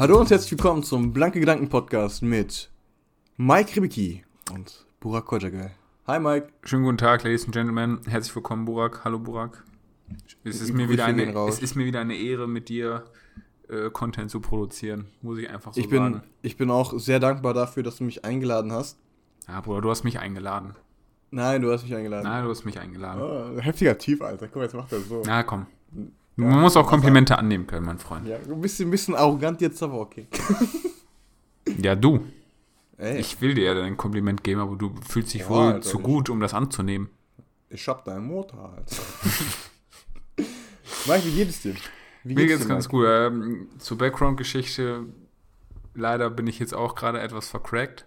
Hallo und herzlich willkommen zum Blanke Gedanken Podcast mit Mike Ribicki und Burak Kojagal. Hi Mike. Schönen guten Tag, Ladies and Gentlemen. Herzlich willkommen, Burak. Hallo, Burak. Es ist, mir wieder, eine, es ist mir wieder eine Ehre, mit dir äh, Content zu produzieren, muss ich einfach so ich bin, sagen. Ich bin auch sehr dankbar dafür, dass du mich eingeladen hast. Ja, Bruder, du hast mich eingeladen. Nein, du hast mich eingeladen. Nein, du hast mich eingeladen. Oh, heftiger Tief, Alter. Guck mal, jetzt macht er so. Na komm. Ja, Man muss auch Komplimente annehmen können, mein Freund. Ja, ein bisschen, ein bisschen arrogant jetzt, aber okay. ja, du. Ey. Ich will dir ja ein Kompliment geben, aber du fühlst dich Ja, wohl Alter, zu gut, um das anzunehmen. Ich hab deinen Motor, Alter. Mike, wie geht es dir? Wie Mir geht's dir, ganz gut. Ähm, zur Background-Geschichte, leider bin ich jetzt auch gerade etwas vercrackt.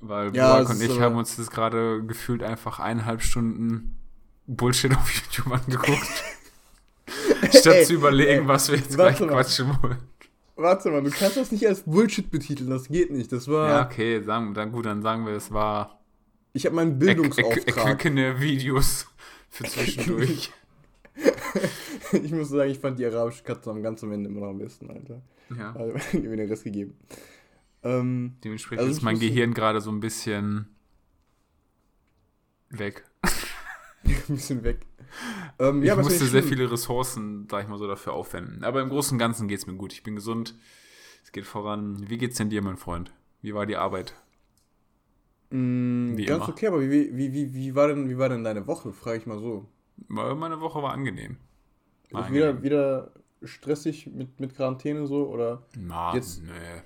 Weil Ja, Burak es und ich aber- haben uns das gerade gefühlt einfach eineinhalb Stunden Bullshit auf YouTube angeguckt. Statt Ey, zu überlegen, ey, was wir jetzt gleich mal. quatschen wollen. Warte mal, du kannst das nicht als Bullshit betiteln, das geht nicht. Das war. Ja, okay, sagen, dann gut, dann sagen wir, es war Ich habe meinen Bildungsauftrag. erquickende Videos für zwischendurch. ich muss sagen, ich fand die arabische Katze am ganz am Ende immer noch am besten, Alter. ja. Also, ich hab mir den Rest gegeben. Ähm, Dementsprechend Also ist mein Gehirn gerade so ein bisschen weg. ein bisschen weg. Ähm, Ich ja, musste sehr schlimm. viele Ressourcen, sag ich mal so, dafür aufwenden. Aber im Großen und Ganzen geht's mir gut. Ich bin gesund. Es geht voran. Wie geht's denn dir, mein Freund? Wie war die Arbeit? Mm, Wie ganz immer. okay, aber wie, wie, wie, wie, war denn, wie war denn deine Woche? Frage ich mal so. Meine Woche war angenehm. War Ist wieder, angenehm. wieder stressig mit, mit Quarantäne so? Oder, Na, jetzt- nee.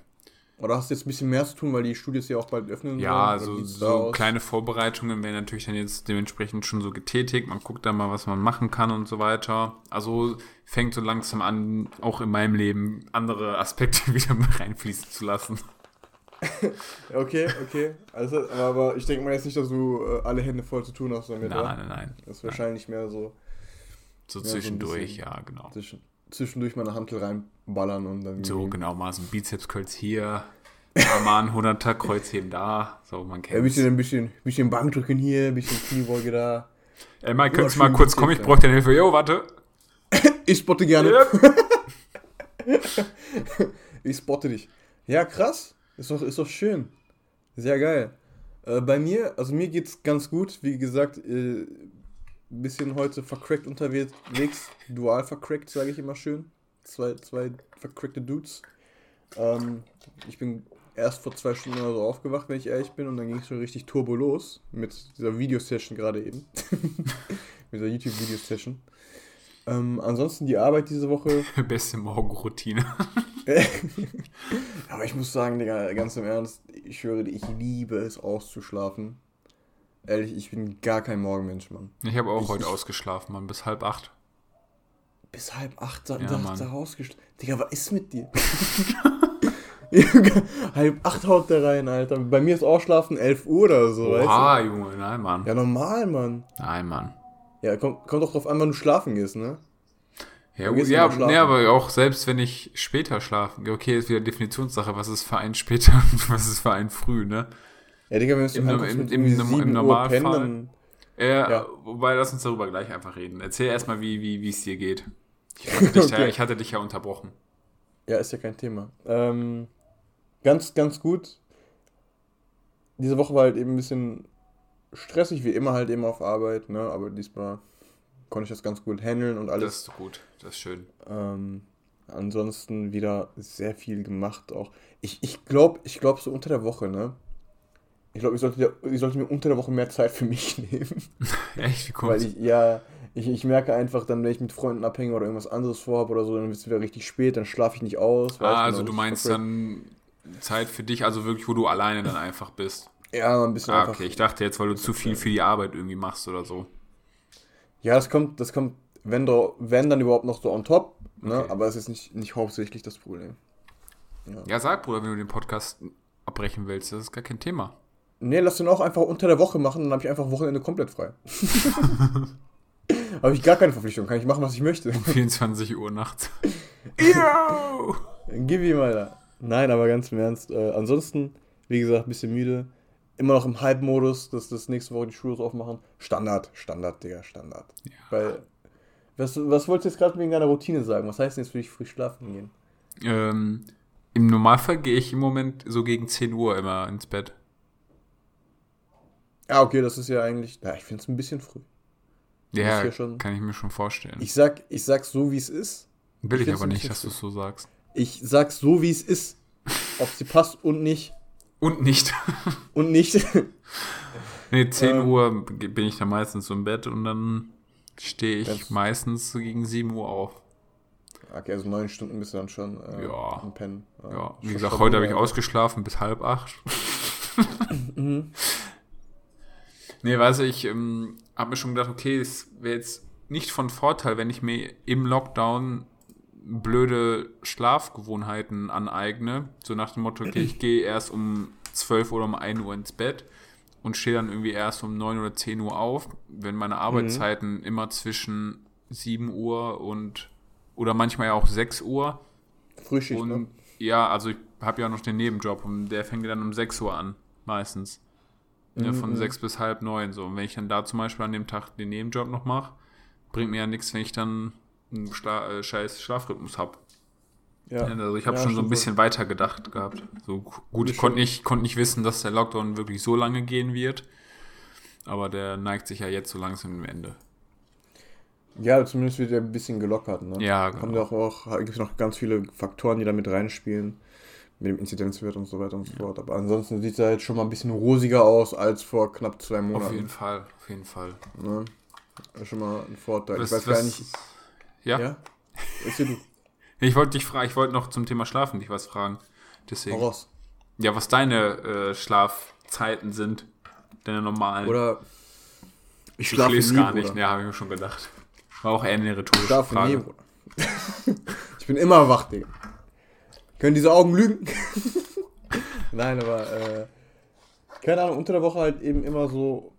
Oder hast du jetzt ein bisschen mehr zu tun, weil die Studios ja auch bald öffnen? Ja, so, da so kleine Vorbereitungen werden natürlich dann jetzt dementsprechend schon so getätigt. Man guckt dann mal, was man machen kann und so weiter. Also fängt so langsam an, auch in meinem Leben andere Aspekte wieder mit reinfließen zu lassen. Okay, okay. Also, aber, ich denke mal jetzt nicht, dass du äh, alle Hände voll zu tun hast damit, Nein, oder? nein, nein. Das ist wahrscheinlich mehr so So Ja, so zwischendurch, ja, genau. zwischen, zwischendurch mal eine Hantel reinballern und dann. So, genau, mal so ein Bizepskreuz hier, ja, mal ein 100er Kreuzheben da. So, man Ja, kennt bisschen, ein bisschen, bisschen Bankdrücken hier, ein bisschen Kniebeuge da. Ey, Ja, könntest du mal kurz kommen, ich brauche deine Hilfe. Jo, warte. Ich spotte gerne. Yep. Ich spotte dich. Ja, krass. Ist doch, ist doch schön. Sehr geil. Äh, bei mir, also mir geht's ganz gut. Wie gesagt, äh, bisschen heute vercrackt unterwegs. Dual vercrackt, sage ich immer schön. Zwei, zwei vercrackte Dudes. Ähm, ich bin erst vor zwei Stunden oder so aufgewacht, wenn ich ehrlich bin, und dann ging es schon richtig turbo los mit dieser Videosession gerade eben. mit dieser YouTube-Videosession. Ähm, ansonsten die Arbeit diese Woche. Beste Morgenroutine. Aber ich muss sagen, Digga, ganz im Ernst, ich dir, ich liebe es auszuschlafen. Ehrlich, ich bin gar kein Morgenmensch, Mann. Ich habe auch Ich- heute ich- ausgeschlafen, Mann, bis halb acht. Bis halb acht da, Ja, da, da rausgeschlafen. Digga, was ist mit dir? Halb acht haut der rein, Alter. Bei mir ist Ausschlafen 11 Uhr oder so, Oha, weißt Junge, nein, Mann. du? Ja, normal, Mann. Nein, Mann. Ja, kommt, kommt doch drauf an, wann du schlafen gehst, ne? Ja, gut, gehst du ja, schlafen? nee, aber auch selbst wenn ich später schlafe, okay, ist wieder Definitionssache, was ist für einen später und was ist für einen früh, ne? Ja, Digga, wenn du Im- ankommst im- im- im 7 Uhr Normalfall. pennen. Äh, Ja. Wobei, lass uns darüber gleich einfach reden. Erzähl erstmal, wie wie wie es dir geht. Ich hatte, dich ja, Okay. ich hatte dich ja unterbrochen. Ja, ist ja kein Thema. Ähm, ganz, ganz gut. Diese Woche war halt eben ein bisschen stressig, wie immer halt eben auf Arbeit, ne? Aber diesmal konnte ich das ganz gut handeln und Das alles. ist gut, das ist schön. Ähm, ansonsten wieder sehr viel gemacht auch. Ich, ich glaube, ich glaube so unter der Woche, ne? Ich glaube, ich sollte, ich sollte mir unter der Woche mehr Zeit für mich nehmen. Echt, wie Weil kommt's? ich, ja, ich, ich merke einfach dann, wenn ich mit Freunden abhänge oder irgendwas anderes vorhabe oder so, dann wird es wieder richtig spät, dann schlafe ich nicht aus. Ah, dann also du meinst dann Zeit für dich, also wirklich, wo du alleine dann einfach bist. Ja, ein bisschen Ah, einfach. okay. Ich dachte jetzt, weil du zu viel für die Arbeit irgendwie machst oder so. Ja, das kommt, das kommt, wenn, da- wenn dann überhaupt noch so on top, ne? Okay. aber es ist nicht, nicht hauptsächlich das Problem. Ja, sag, Bruder, wenn du den Podcast abbrechen willst, das ist gar kein Thema. Nee, lass den auch einfach unter der Woche machen, dann habe ich einfach Wochenende komplett frei. habe ich gar keine Verpflichtung, kann ich machen, was ich möchte. 24 Uhr nachts. Yo! Gib ihm, Alter. Nein, aber ganz im Ernst. Äh, ansonsten, wie gesagt, ein bisschen müde. Immer noch im Hype-Modus, dass das nächste Woche die Schuhe aufmachen. Standard, Standard, Digga, Standard. Ja. Weil, was, was wolltest du jetzt gerade wegen deiner Routine sagen? Was heißt denn jetzt für dich früh schlafen gehen? Ähm, Im Normalfall gehe ich im Moment so gegen 10 Uhr immer ins Bett. Ja, okay, das ist ja eigentlich. Ja, ich finde es ein bisschen früh. Ja, ja schon, kann ich mir schon vorstellen. Ich sag, ich sag so, wie es ist. Will ich, find's aber nicht, dass du es so sagst. Ich sag so, wie es ist. Ob sie passt und nicht. Und nicht. Und nicht. nee, 10 Ähm. Uhr bin ich dann meistens so im Bett und dann stehe ich meistens gegen 7 Uhr auf. okay, also neun Stunden bist du dann schon äh, Ja. am Pennen. Ja, wie gesagt, heute habe ich ausgeschlafen bis halb acht. Mhm. Nee, weißt du, ich ähm, habe mir schon gedacht, okay, es wäre jetzt nicht von Vorteil, wenn ich mir im Lockdown blöde Schlafgewohnheiten aneigne. So nach dem Motto, okay, ich gehe erst um 12 oder um 1 Uhr ins Bett und stehe dann irgendwie erst um 9 oder 10 Uhr auf, wenn meine Arbeitszeiten immer zwischen 7 Uhr und oder manchmal ja auch 6 Uhr Frühschicht, und ne? ja, also ich habe ja noch den Nebenjob und der fängt ja dann um 6 Uhr an, meistens. Ne, von Mhm. 6 bis halb 9 so. Und wenn ich dann da zum Beispiel an dem Tag den Nebenjob noch mache, bringt mir ja nichts, wenn ich dann einen Schla äh, scheiß Schlafrhythmus habe. Ja. Also ich habe Ja, schon so ein bisschen weiter gedacht gehabt. So gut, ich konnte nicht, konnte nicht wissen, dass der Lockdown wirklich so lange gehen wird. Aber der neigt sich ja jetzt so langsam dem Ende. Ja, zumindest wird er ein bisschen gelockert, ne? Ja, Kommt genau. auch, auch gibt noch ganz viele Faktoren, die da mit reinspielen. Mit dem Inzidenzwert und so weiter und so fort. Aber ansonsten sieht es halt schon mal ein bisschen rosiger aus als vor knapp zwei Auf Monaten. jeden Fall, auf jeden Fall. Ne? Schon mal ein Vorteil. Was- ich weiß was- gar nicht. Ja? Ja? Ich wollte dich fragen, ich wollte noch zum Thema Schlafen dich was fragen. Deswegen. Hau raus. Ja, was deine äh, Schlafzeiten sind. Deine normalen. Oder ich schlafe schläfst nie, gar nicht. Bruder. Ja, habe ich mir schon gedacht. War auch eher eine Ich rhetorische nie, Frage. Bruder. ich bin immer wach, Digga. Können diese Augen lügen? Nein, aber äh, keine Ahnung, unter der Woche halt eben immer so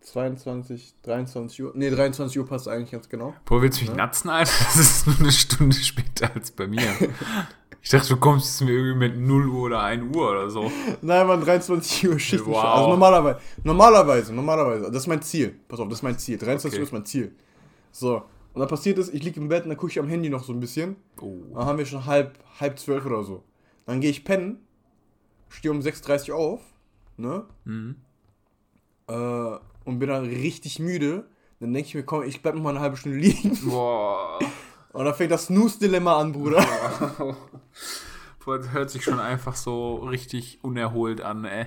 22, 23 Uhr. Ne, 23 Uhr passt eigentlich ganz genau. Boah, willst du mich Ja. natzen, Alter? Das ist nur eine Stunde später als bei mir. Ich dachte, du kommst jetzt mir irgendwie mit 0 Uhr oder 1 Uhr oder so. Nein, man 23 Uhr Schicht. Wow. Also normalerweise, normalerweise, normalerweise. Das ist mein Ziel. Pass auf, das ist mein Ziel. 23 Okay. Uhr ist mein Ziel. So. Und dann passiert es, ich liege im Bett und dann gucke ich am Handy noch so ein bisschen. Oh. Dann haben wir schon halb, halb zwölf oder so. Dann gehe ich pennen, stehe um 6.30 Uhr auf, ne? Mhm. Äh, und bin dann richtig müde. Dann denke ich mir, komm, ich bleib noch mal eine halbe Stunde liegen. Boah. Und dann fängt das Snooze-Dilemma an, Bruder. Boah, das hört sich schon einfach so richtig unerholt an, ey.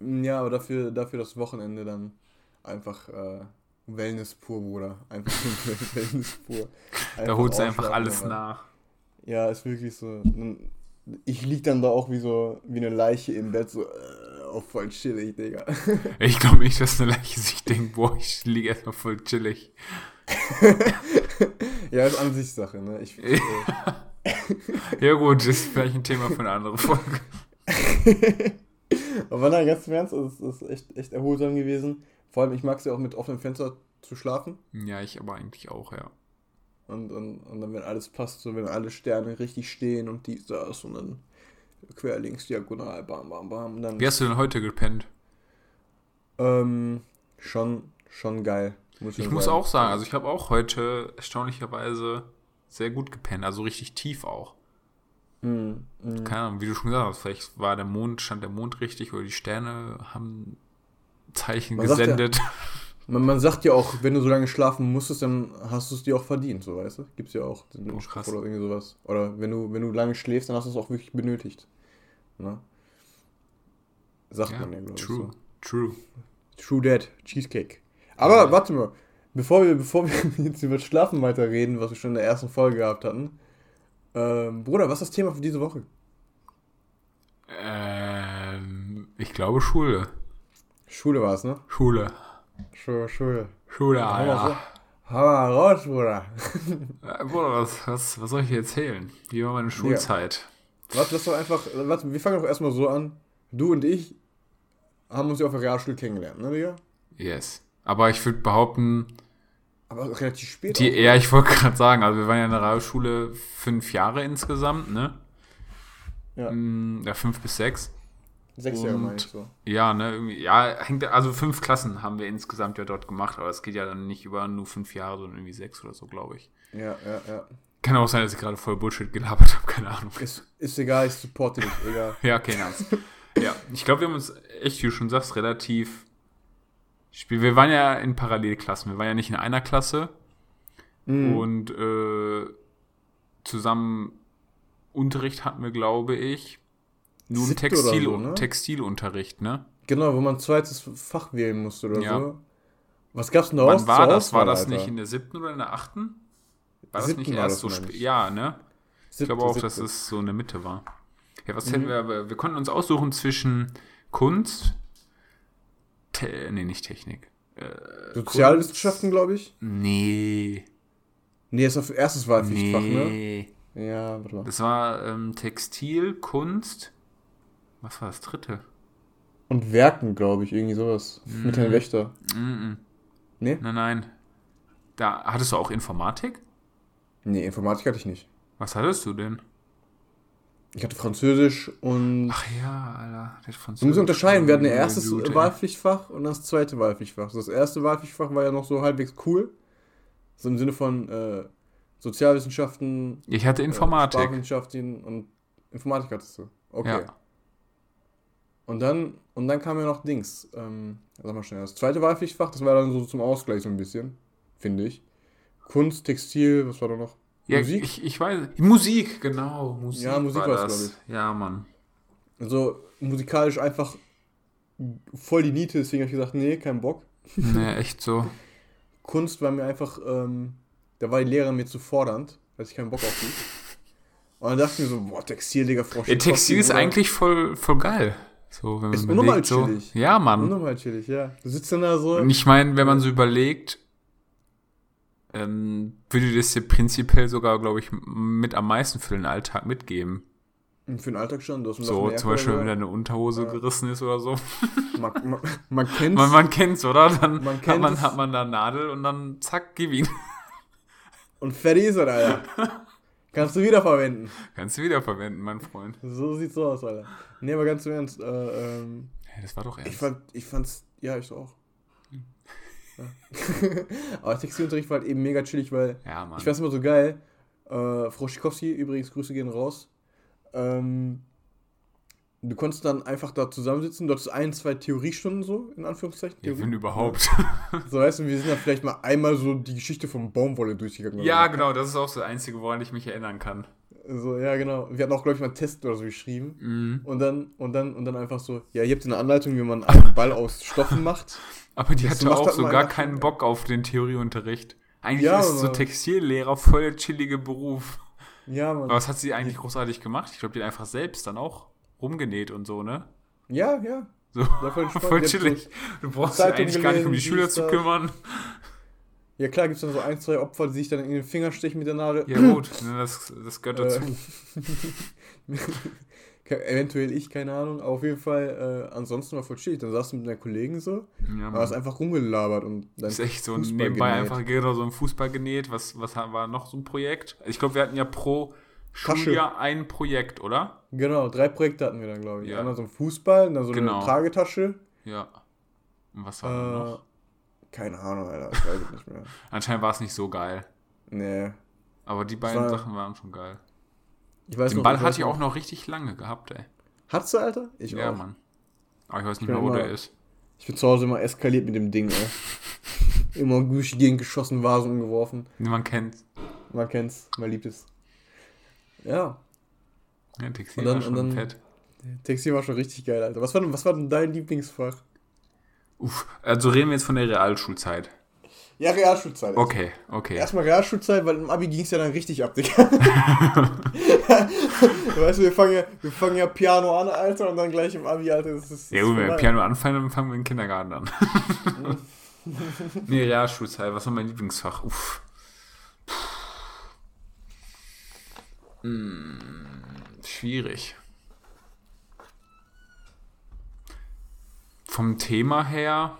Ja, aber dafür, dafür das Wochenende dann einfach äh, Wellness pur, Bruder. Einfach Wellness pur. Da holst du einfach alles Alter. nach. Ja, ist wirklich so. Ich lieg dann da auch wie so, wie eine Leiche im Bett, so, äh, auch voll chillig, Digga. Ich glaube nicht, dass eine Leiche sich denkt, boah, ich liege erstmal voll chillig. ja, ist Ansichtssache, ne? Ich, äh, Ja gut, das ist vielleicht ein Thema für eine andere Folge. aber nein, ganz im Ernst, es ist echt, echt erholsam gewesen. Vor allem, ich mag es ja auch mit offenem Fenster zu schlafen. Ja, ich aber eigentlich auch, ja. Und, und, und dann, wenn alles passt, so wenn alle Sterne richtig stehen und dies, das und dann quer links, diagonal, bam, bam, bam. Dann Wie hast du denn heute gepennt? ähm, schon, schon geil. Muss Ich schon muss auch sagen, also ich habe auch heute erstaunlicherweise sehr gut gepennt, also richtig tief auch. Mm, mm. Keine Ahnung, wie du schon gesagt hast, vielleicht war der Mond, stand der Mond richtig oder die Sterne haben Zeichen Man sagt ja- gesendet. Man, man sagt ja auch, wenn du so lange schlafen musstest, dann hast du es dir auch verdient, so weißt du? Gibt's ja auch den Oh, krass. oder irgendwie sowas. Oder wenn du, wenn du lange schläfst, dann hast du es auch wirklich benötigt. Ne? Sagt Ja, man ja, glaube ich. true, So. true. True Dead, Cheesecake. Aber Ja. warte mal, bevor wir, bevor wir jetzt über Schlafen weiterreden, was wir schon in der ersten Folge gehabt hatten. Ähm, Bruder, was ist das Thema für diese Woche? Ähm, ich glaube Schule. Schule war es, ne? Schule. Schule, Schule. Schule, Alter. hau mal raus, Bruder. Äh, Bruder, was, was, was soll ich dir erzählen? Wie war meine Schulzeit? Warte, lass doch einfach, warte, wir fangen doch erstmal so an. Du und ich haben uns ja auf der Realschule kennengelernt, ne, Digga? Yes. Aber ich würde behaupten, Aber relativ spät. die auch. eher, ich wollte gerade sagen, also wir waren ja in der Realschule fünf Jahre insgesamt, ne? Ja. Mm, Ja, fünf bis sechs. Sechs Jahre meine ich so. Ja, ne, irgendwie, ja, hängt, also fünf Klassen haben wir insgesamt ja dort gemacht, aber es geht ja dann nicht über nur fünf Jahre, sondern irgendwie sechs oder so, glaube ich. Ja, ja, ja. Kann auch sein, dass ich gerade voll Bullshit gelabert habe, keine Ahnung. Ist, ist egal, ich supporte dich, egal. Ja, okay, nice. ja, ich glaube, wir haben uns echt, wie du schon sagst, relativ. Spiel. Wir waren ja in Parallelklassen. Wir waren ja nicht in einer Klasse. Mhm. Und äh, zusammen Unterricht hatten wir, glaube ich. Nur im Textil so, ne? Textilunterricht, ne? Genau, wo man ein zweites Fach wählen musste oder Ja. so. Was gab's denn da Wann war das? War Auswahl, das Alter? nicht in der siebten oder in der achten? War das Siebten nicht war erst das, so spät? ich. Ja, ne? Ich Siebte, glaube auch, dass siebte. es so in der Mitte war. Ja, was Mhm. hätten wir, wir konnten uns aussuchen zwischen Kunst, Te nee, nicht Technik. Äh, Sozialwissenschaften, glaube ich. Nee. Nee, ist auf erstes Wahlpflichtfach, ne? Nee. Ja, warte mal. Das war ähm, Textil, Kunst. Was war das dritte? Und Werken, glaube ich, irgendwie sowas. Mit Herrn Wächter. Mm Nee? Nein, nein. Da hattest du auch Informatik? Nee, Informatik hatte ich nicht. Was hattest du denn? Ich hatte Französisch und. Ach ja, Alter. Das Französisch. Du musst unterscheiden, wir hatten ein erstes ey. Wahlpflichtfach und das zweite Wahlpflichtfach. Das erste Wahlpflichtfach war ja noch so halbwegs cool. So im Sinne von äh, Sozialwissenschaften, Ich hatte äh, Informatik. Sprachwissenschaften und Informatik hattest du. Okay. Ja. Und dann, und dann kam ja noch Dings. Ähm, sag mal schnell. Das zweite Wahlpflichtfach, das war dann so zum Ausgleich so ein bisschen, finde ich. Kunst, Textil, was war da noch? Ja, Musik? Ich, ich weiß. Musik, genau. Musik Ja, Musik war war's, das. Ja, Mann. Also musikalisch einfach voll die Niete, deswegen habe ich gesagt, nee, kein Bock. Nee, echt so. Kunst war mir einfach, ähm, da war die Lehrerin mir zu fordernd, als ich keinen Bock auf die. Und dann dachte ich mir so, boah, Textil, Digga, Frau Ja, Textil ist eigentlich voll, voll geil. So, wenn man Ist überlegt, unnormal so. chillig. Ja, Mann. Unnormal chillig, ja. Du sitzt dann da so. Und ich meine, wenn man so überlegt, ähm, würde das dir prinzipiell sogar, glaube ich, mit am meisten für den Alltag mitgeben. Für den Alltag schon. Du hast So, zum Beispiel, wenn deine Unterhose Ja. gerissen ist oder so. man, man, man kennt's. Man, man kennt's, oder? Dann Man hat, kennt man, hat man da Nadel und dann zack, gib ihn. und fertig ist er, Alter. Kannst du wiederverwenden. Kannst du wiederverwenden, mein Freund. So sieht's so aus, Alter. Nee, aber ganz im Ernst, äh, ähm, Hey, das war doch ich ernst. fand, ich fand's, ja, ich auch. Ja. aber Textilunterricht war halt eben mega chillig, weil ja. Ich fand's immer so geil. Äh, Frau Schikowski, übrigens, Grüße gehen raus. Ähm, du konntest dann einfach da zusammensitzen. Du hattest ein, zwei Theoriestunden so, in Anführungszeichen. ja, wenn überhaupt. So weißt du, wir sind dann vielleicht mal einmal so die Geschichte von Baumwolle durchgegangen. Ja, so. genau, das ist auch so das Einzige, woran ich mich erinnern kann. So, ja, genau. Wir hatten auch, glaube ich, mal einen Test oder so geschrieben. Mhm. Und dann, und dann, und dann einfach so, ja, ihr habt eine Anleitung, wie man einen Ball aus Stoffen macht. Aber die hatte auch so gar keinen Bock auf den Theorieunterricht. Eigentlich Ja, ist so Textillehrer voll der chillige Beruf. Ja, Mann. Aber was hat sie eigentlich großartig gemacht? Ich glaube, die hat einfach selbst dann auch rumgenäht und so, ne? Ja, ja. So, voll chillig. Du brauchst dich eigentlich gar nicht um die Schüler zu kümmern. Ja, klar, gibt es dann so ein, zwei Opfer, die sich dann in den Finger stechen mit der Nadel. Ja gut, ne, das, das gehört Äh, dazu. Eventuell ich, keine Ahnung. Aber auf jeden Fall, äh, ansonsten war voll chillig. Dann saß du mit deinen Kollegen so, Ja, hast Mann. einfach rumgelabert und dann ist echt so Fußball nebenbei genäht. einfach genau so ein Fußball genäht. Was, was haben- war noch so ein Projekt? Ich glaube, wir hatten ja pro. Schuljahr ein Projekt, oder? Genau, drei Projekte hatten wir dann, glaube ich. Ja. Einmal so ein Fußball, dann so Genau. eine Tragetasche. Ja. Und was war Äh, noch? keine Ahnung, Alter, ich weiß es nicht mehr. Anscheinend war es nicht so geil. Nee. Aber die beiden war- Sachen waren schon geil. Ich weiß Den noch, Ball weiß hatte ich auch noch richtig lange gehabt, ey. Hattest du, Alter? Ich ja, auch. Mann. Aber ich weiß nicht bin mehr, wo immer- der ist. Ich bin zu Hause immer eskaliert mit dem Ding, ey. immer durch die Gegend geschossen, Vasen umgeworfen. Man kennt. Man kennt's, man liebt es. Ja, Ja, Textil Und dann- war schon dann- fett. Textil war schon richtig geil, Alter. Was war denn, was war denn dein Lieblingsfach? Uff. Also reden wir jetzt von der Realschulzeit. Ja, Realschulzeit. Okay, okay. Erstmal Realschulzeit, weil im Abi ging es ja dann richtig ab, Digga. weißt du, wir fangen, ja, wir fangen ja Piano an, Alter, und dann gleich im Abi, Alter. Das ist, das Ja, gut, wenn wir. Piano anfangen, dann fangen wir im Kindergarten an. nee, Realschulzeit, was war mein Lieblingsfach? Uff. Hm, schwierig. Vom Thema her,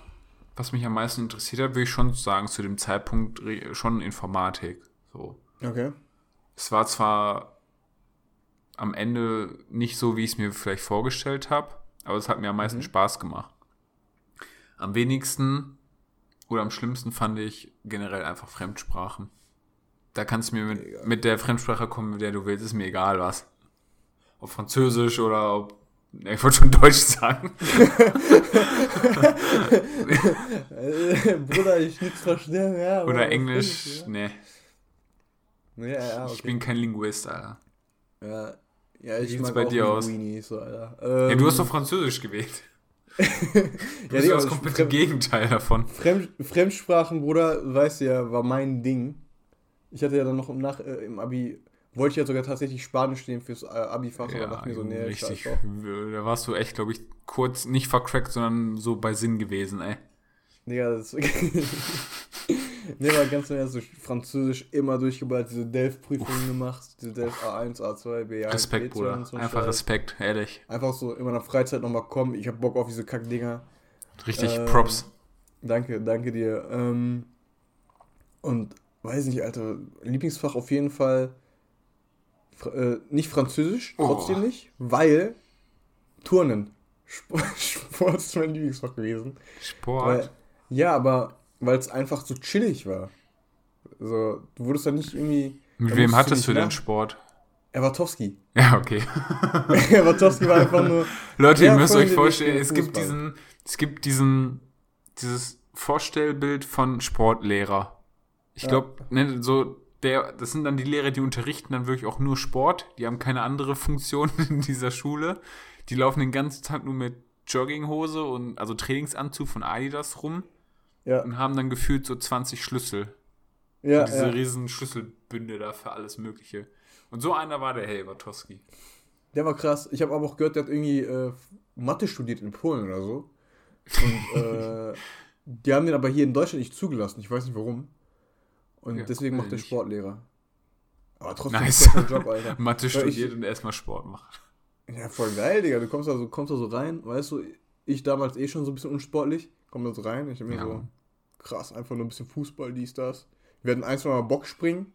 was mich am meisten interessiert hat, würde ich schon sagen, zu dem Zeitpunkt schon Informatik. So. Okay. Es war zwar am Ende nicht so, wie ich es mir vielleicht vorgestellt habe, aber es hat mir am meisten Mhm. Spaß gemacht. Am wenigsten oder am schlimmsten fand ich generell einfach Fremdsprachen. Da kannst du mir mit, mit der Fremdsprache kommen, mit der du willst, ist mir egal was. Ob Französisch oder ob. Ich wollte schon Deutsch sagen. Bruder, ich nichts verstehen, ja. Oder Englisch. ist, Nee, Ja, ja, ja okay. ich bin kein Linguist, Alter. ja, ja, ich sieht's mag bei auch dir aus? So, Alter. Ja, Ähm, du hast doch Französisch gewählt. Du ja, bist Digga, das ich- komplette Gegenteil davon. Fremd, Fremdsprachen, Bruder, weißt du ja, war mein Ding. Ich hatte ja dann noch im, Nach äh, im Abi, wollte ich ja sogar tatsächlich Spanisch nehmen fürs äh, Abi-Fach, aber Ja, dachte mir so, nee, richtig. Da warst du echt, glaube ich, kurz nicht vercrackt, sondern so bei Sinn gewesen, ey. Digga, das Nee, aber ganz Ernst, so Französisch immer durchgeballert, diese Delft-Prüfungen gemacht, diese Delft A1, A2, B1, Respekt, B2 Bruder. so ein Einfach Scheiß. Respekt, ehrlich. Einfach so in meiner Freizeit nochmal kommen, ich hab Bock auf diese Kackdinger. Richtig Ähm, Props. Danke, danke dir. Ähm, und weiß nicht, Alter, Lieblingsfach auf jeden Fall Fra äh, nicht Französisch, Oh. trotzdem nicht, weil Turnen. Sport, Sport ist mein Lieblingsfach gewesen. Sport. Weil, ja, aber weil es einfach so chillig war. So, du wurdest da nicht irgendwie. Mit wem hattest du denn nach- Sport? Erwartowski. Ja, okay. Erwartowski war einfach nur. Leute, ihr müsst euch vorstellen, es gibt diesen, es gibt diesen, dieses Vorstellbild von Sportlehrer. Ich glaube, ne, so, der, das sind dann die Lehrer, die unterrichten dann wirklich auch nur Sport. Die haben keine andere Funktion in dieser Schule. Die laufen den ganzen Tag nur mit Jogginghose und, also Trainingsanzug von Adidas rum Ja, und haben dann gefühlt so 20 Schlüssel. ja, diese ja. riesen Schlüsselbünde da für alles Mögliche. Und so einer war der Hey Watowski. Der war krass. Ich habe aber auch gehört, der hat irgendwie äh, Mathe studiert in Polen oder so. Und äh, die haben den aber hier in Deutschland nicht zugelassen. Ich weiß nicht warum. Und Ja, deswegen macht der ehrlich. Sportlehrer. Aber trotzdem Nice. ist das ein Job, Alter. Mathe Ja, ich- studiert und erstmal Sport macht. Ja, voll geil, Digga. Du kommst da so, kommst da so rein, weißt du, ich damals eh schon so ein bisschen unsportlich, komm da so rein, ich hab mir Ja. so, krass, einfach nur ein bisschen Fußball, dies, das. Wir hatten ein, zwei Mal Bock springen,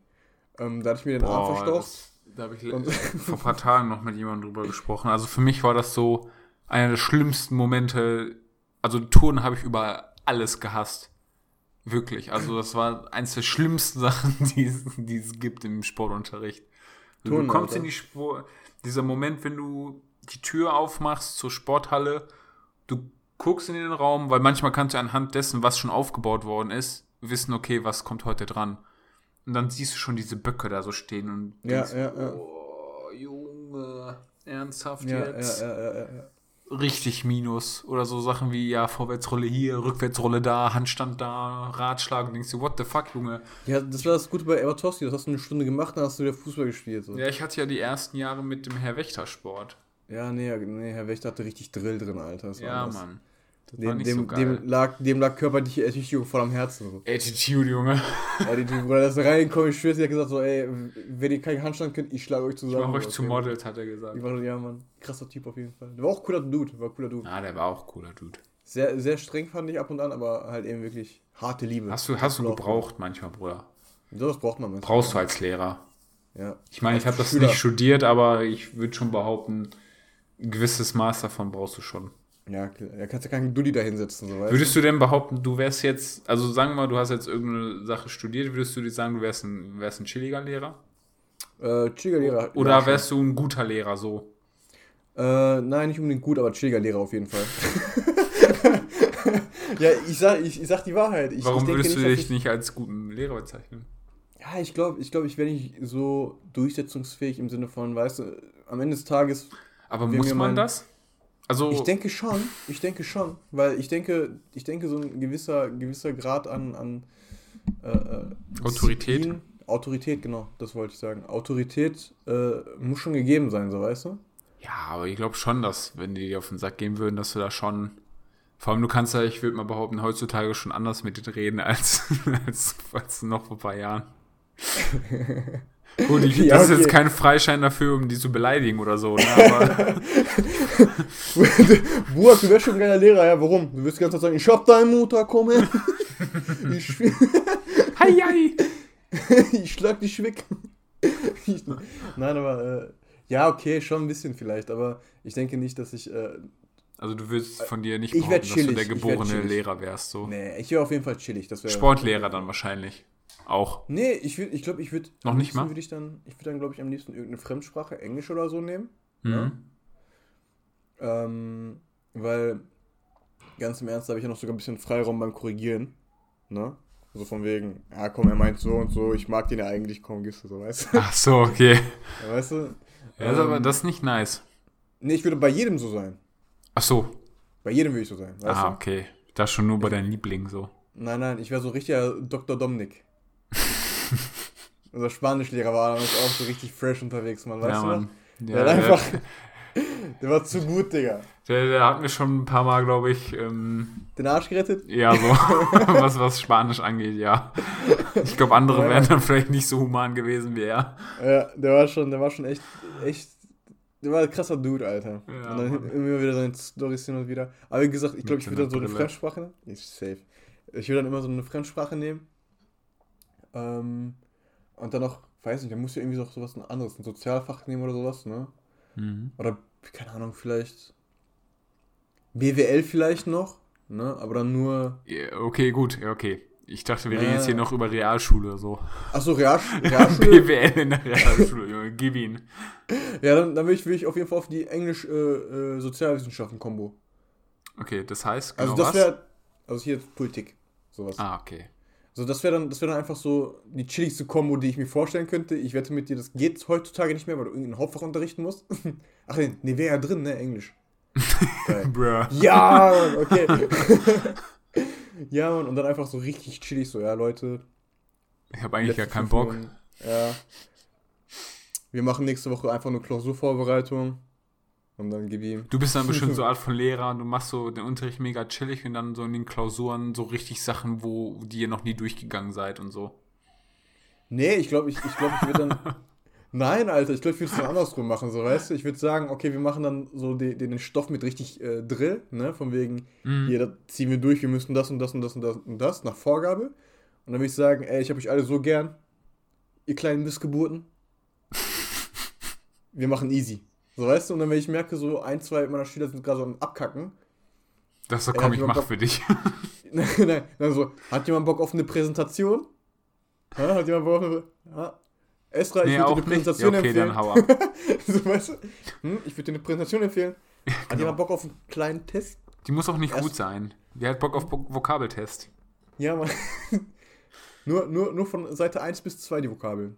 ähm, da hatte ich mir den Arm verstaucht. da habe ich vor ein paar Tagen noch mit jemandem drüber gesprochen. Also für mich war das so einer der schlimmsten Momente. Also Touren habe ich über alles gehasst. Wirklich. Also das war eins der schlimmsten Sachen, die es, die es gibt im Sportunterricht. Du, Turnen, du kommst in die Sport, dieser Moment, wenn du die Tür aufmachst zur Sporthalle, du guckst in den Raum, weil manchmal kannst du anhand dessen, was schon aufgebaut worden ist, wissen, okay, was kommt heute dran. Und dann siehst du schon diese Böcke da so stehen und Ja, denkst, ja, ja. oh, Junge, ernsthaft Ja, jetzt? ja, ja, ja, ja. Richtig Minus. Oder so Sachen wie, ja, Vorwärtsrolle hier, Rückwärtsrolle da, Handstand da, Ratschlag. Und denkst du, what the fuck, Junge? Ja, das war das Gute bei Evertoski, das hast du eine Stunde gemacht, dann hast du wieder Fußball gespielt. So. Ja, ich hatte ja die ersten Jahre mit dem Herr Wächter Sport. Ja, nee, nee, Herr Wächter hatte richtig Drill drin, Alter. Ja, anders. Mann. Das Dem, dem, so dem, lag, dem lag körperliche Ertüchtigung voll am Herzen. So. Attitude, Junge. Die, Bruder, das reingekommen, ich schwör's, die hat gesagt so, ey, wenn ihr keinen Handstand könnt, ich schlage euch Ich zusammen. mach euch So, zu. Models, hat er gesagt. Ich war so, ja, Mann, krasser Typ auf jeden Fall. Der war auch cooler Dude, war cooler Dude. Ja, der war auch cooler Dude. Sehr, sehr streng fand ich ab und an, aber halt eben wirklich harte Liebe. Hast du, hast du gebraucht manchmal, Bruder. Sowas braucht man. manchmal. Brauchst du als Lehrer. Ja. Ich meine, ich habe das nicht studiert, aber ich würde schon behaupten, ein gewisses Maß davon brauchst du schon. Ja. Da kannst du keinen Dulli da hinsetzen, so Würdest du denn behaupten, du wärst jetzt, also sagen wir mal, du hast jetzt irgendeine Sache studiert, würdest du dir sagen, du wärst ein, wärst ein chilliger Lehrer? du. Äh, Chilliger-Lehrer. Oder ja, wärst du ein guter Lehrer so? Äh, nein, nicht unbedingt gut, aber Chilliger-Lehrer auf jeden Fall. ja, ich sag, ich, ich sag die Wahrheit. Ich, Warum ich würdest du dass dich ich, nicht als guten Lehrer bezeichnen? Ja, ich glaube, ich, glaub, ich wäre nicht so durchsetzungsfähig im Sinne von, weißt du, am Ende des Tages Aber muss man mein- das? Also, Ich denke schon, ich denke schon, weil ich denke, ich denke so ein gewisser, gewisser Grad an, an äh, äh, Autorität. Autorität, genau, das wollte ich sagen. Autorität äh, muss schon gegeben sein, so weißt du? ja, aber ich glaube schon, dass, wenn die dir auf den Sack gehen würden, dass du da schon. Vor allem, du kannst ja, ich würde mal behaupten, heutzutage schon anders mit denen reden als, als, als noch vor ein paar Jahren. Gut, ich, Ja, das ist jetzt kein Freischein dafür, um die zu beleidigen oder so, ne? aber Burak, du wärst schon ein geiler Lehrer, ja, warum? Du wirst die ganze Zeit sagen, ich hab deinen Mutter, komm her. ich, Hi, hi. ich schlag dich weg. Nein, aber, äh, ja, okay, schon ein bisschen vielleicht, aber ich denke nicht, dass ich, äh, Also du würdest von dir nicht Ich behaupten, dass du der geborene. Lehrer wärst, so. nee, ich wäre auf jeden Fall chillig. Sportlehrer dann wahrscheinlich. Auch. Nee, ich würde, ich glaube, ich würde. Noch nicht mal? Würde ich dann, ich würde dann, glaube ich, am liebsten irgendeine Fremdsprache, Englisch oder so nehmen. Mhm. Ja. Ähm, weil, ganz im Ernst, da habe ich ja noch sogar ein bisschen Freiraum beim Korrigieren. Ne? So von wegen, ja komm, er meint so und so, ich mag den ja eigentlich, komm, gibst du so, weißt du? Ach so, okay. Ja, weißt du? Ja, ist aber Ähm, das ist nicht nice. Nee, ich würde bei jedem so sein. Ach so. Bei jedem würde ich so sein, weißt Ah, du? okay. Das schon nur bei deinen Lieblingen so. Nein, nein, ich wäre so richtiger Dr. Dominik. Unser Spanischlehrer war damals auch so richtig fresh unterwegs, man, weißt ja, du Mann. noch? Ja, Der der, einfach, der war zu gut, Digga. der, der hat mir schon ein paar Mal, glaube ich, ähm, Den Arsch gerettet? ja, so, was, was Spanisch angeht, ja. Ich glaube, andere Ja. wären dann vielleicht nicht so human gewesen wie er. Ja, der war schon, der war schon echt, echt, der war ein krasser Dude, Alter. Ja, und dann Mann. immer wieder seine Storys hin und wieder. Aber wie gesagt, ich glaube, ich würde dann so eine. Fremdsprache, ist safe. Ich würde dann immer so eine Fremdsprache nehmen. Ähm, und dann noch, weiß nicht, dann muss ja irgendwie so sowas ein anderes, ein Sozialfach nehmen oder sowas, ne? Mhm. Oder, keine Ahnung, vielleicht BWL vielleicht noch, ne? Aber dann nur, Ja, okay, gut, ja, okay. Ich dachte, wir Ja. reden jetzt hier noch über Realschule oder so. achso, Real, Realschule. BWL in der Realschule, Junge, gib ihn. ja, dann, dann will ich, will ich auf jeden Fall auf die Englisch-Sozialwissenschaften-Kombo. Okay, das heißt, genau Also das wäre, also hier Politik, sowas. Ah, okay. Also das wäre dann, das wäre dann einfach so die chilligste Kombo, die ich mir vorstellen könnte. Ich wette mit dir, das geht heutzutage nicht mehr, weil du irgendein Hauptfach unterrichten musst. Ach nee, nee wäre ja drin, ne, Englisch. Bruh. ja, okay. ja, Mann, und dann einfach so richtig chillig, so, ja, Leute. Ich habe eigentlich gar letzte keinen Bock. Minuten, Ja. Wir machen nächste Woche einfach nur Klausurvorbereitung. Und dann gib ihm. Du bist dann bestimmt so eine Art von Lehrer und du machst so den Unterricht mega chillig und dann so in den Klausuren so richtig Sachen, wo die ihr noch nie durchgegangen seid und so. Nee, ich glaube, ich, ich, glaub, ich würde dann. Nein, Alter, ich glaube, ich würde es dann andersrum machen, so weißt du. Ich würde sagen, okay, wir machen dann so den, den Stoff mit richtig äh, Drill, ne? Von wegen, Mhm. hier, da ziehen wir durch, wir müssen das und das und das und das und das nach Vorgabe. Und dann würde ich sagen, ey, ich habe euch alle so gern, ihr kleinen Missgeburten. Wir machen easy. So weißt du, und dann, wenn ich merke, so ein, zwei meiner Schüler sind gerade so am Abkacken, Das so, komm, hat ich mach Bock- für dich. Nein, nein, dann so, hat jemand Bock auf eine Präsentation? Ha, hat jemand Bock auf eine. Ha? Esra, ich Nee, würde dir eine nicht. Ja, Präsentation okay, empfehlen. dann hau ab. so, weißt du? Hm, ich würde dir eine Präsentation empfehlen. Hat Genau. jemand Bock auf einen kleinen Test? Die muss auch nicht Erst- gut sein. Wer hat Bock auf Vokabeltest? Ja, Mann. nur, nur, nur von Seite 1 bis 2 die Vokabeln.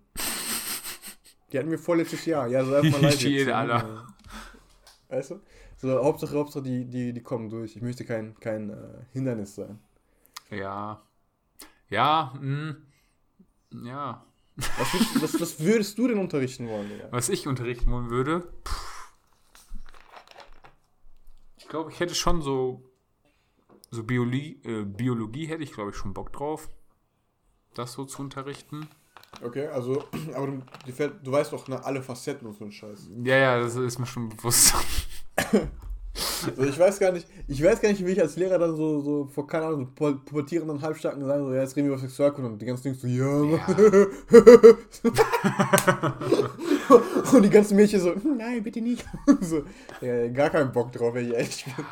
Die hatten wir vorletztes Jahr. Ja, sei mal leise. Shit, jetzt. Alter. Weißt du? So, Hauptsache, Hauptsache, die, die, die kommen durch. Ich möchte kein, kein äh, Hindernis sein. Ja. Ja, mh. Ja. Was würdest, was, was würdest du denn unterrichten wollen, Digga? Was ich unterrichten wollen würde, pff. ich glaube, ich hätte schon so, so Biologie, äh, Biologie hätte ich, glaube ich, schon Bock drauf, das so zu unterrichten. Okay, also, aber du, dir fällt, du weißt doch ne, alle Facetten und so ein Scheiß. Ja, ja, das ist mir schon bewusst. Also ich weiß gar nicht, ich weiß gar nicht, wie ich als Lehrer dann so, so vor, keine Ahnung, so pu- pubertierenden Halbstarken sagen, so, ja, jetzt reden wir über Sexualkunde und die ganzen Jungs so, ja, Mann. und die ganzen Mädchen so, "Hm, nein, bitte nicht. so, ja, gar keinen Bock drauf, wenn ich ehrlich bin.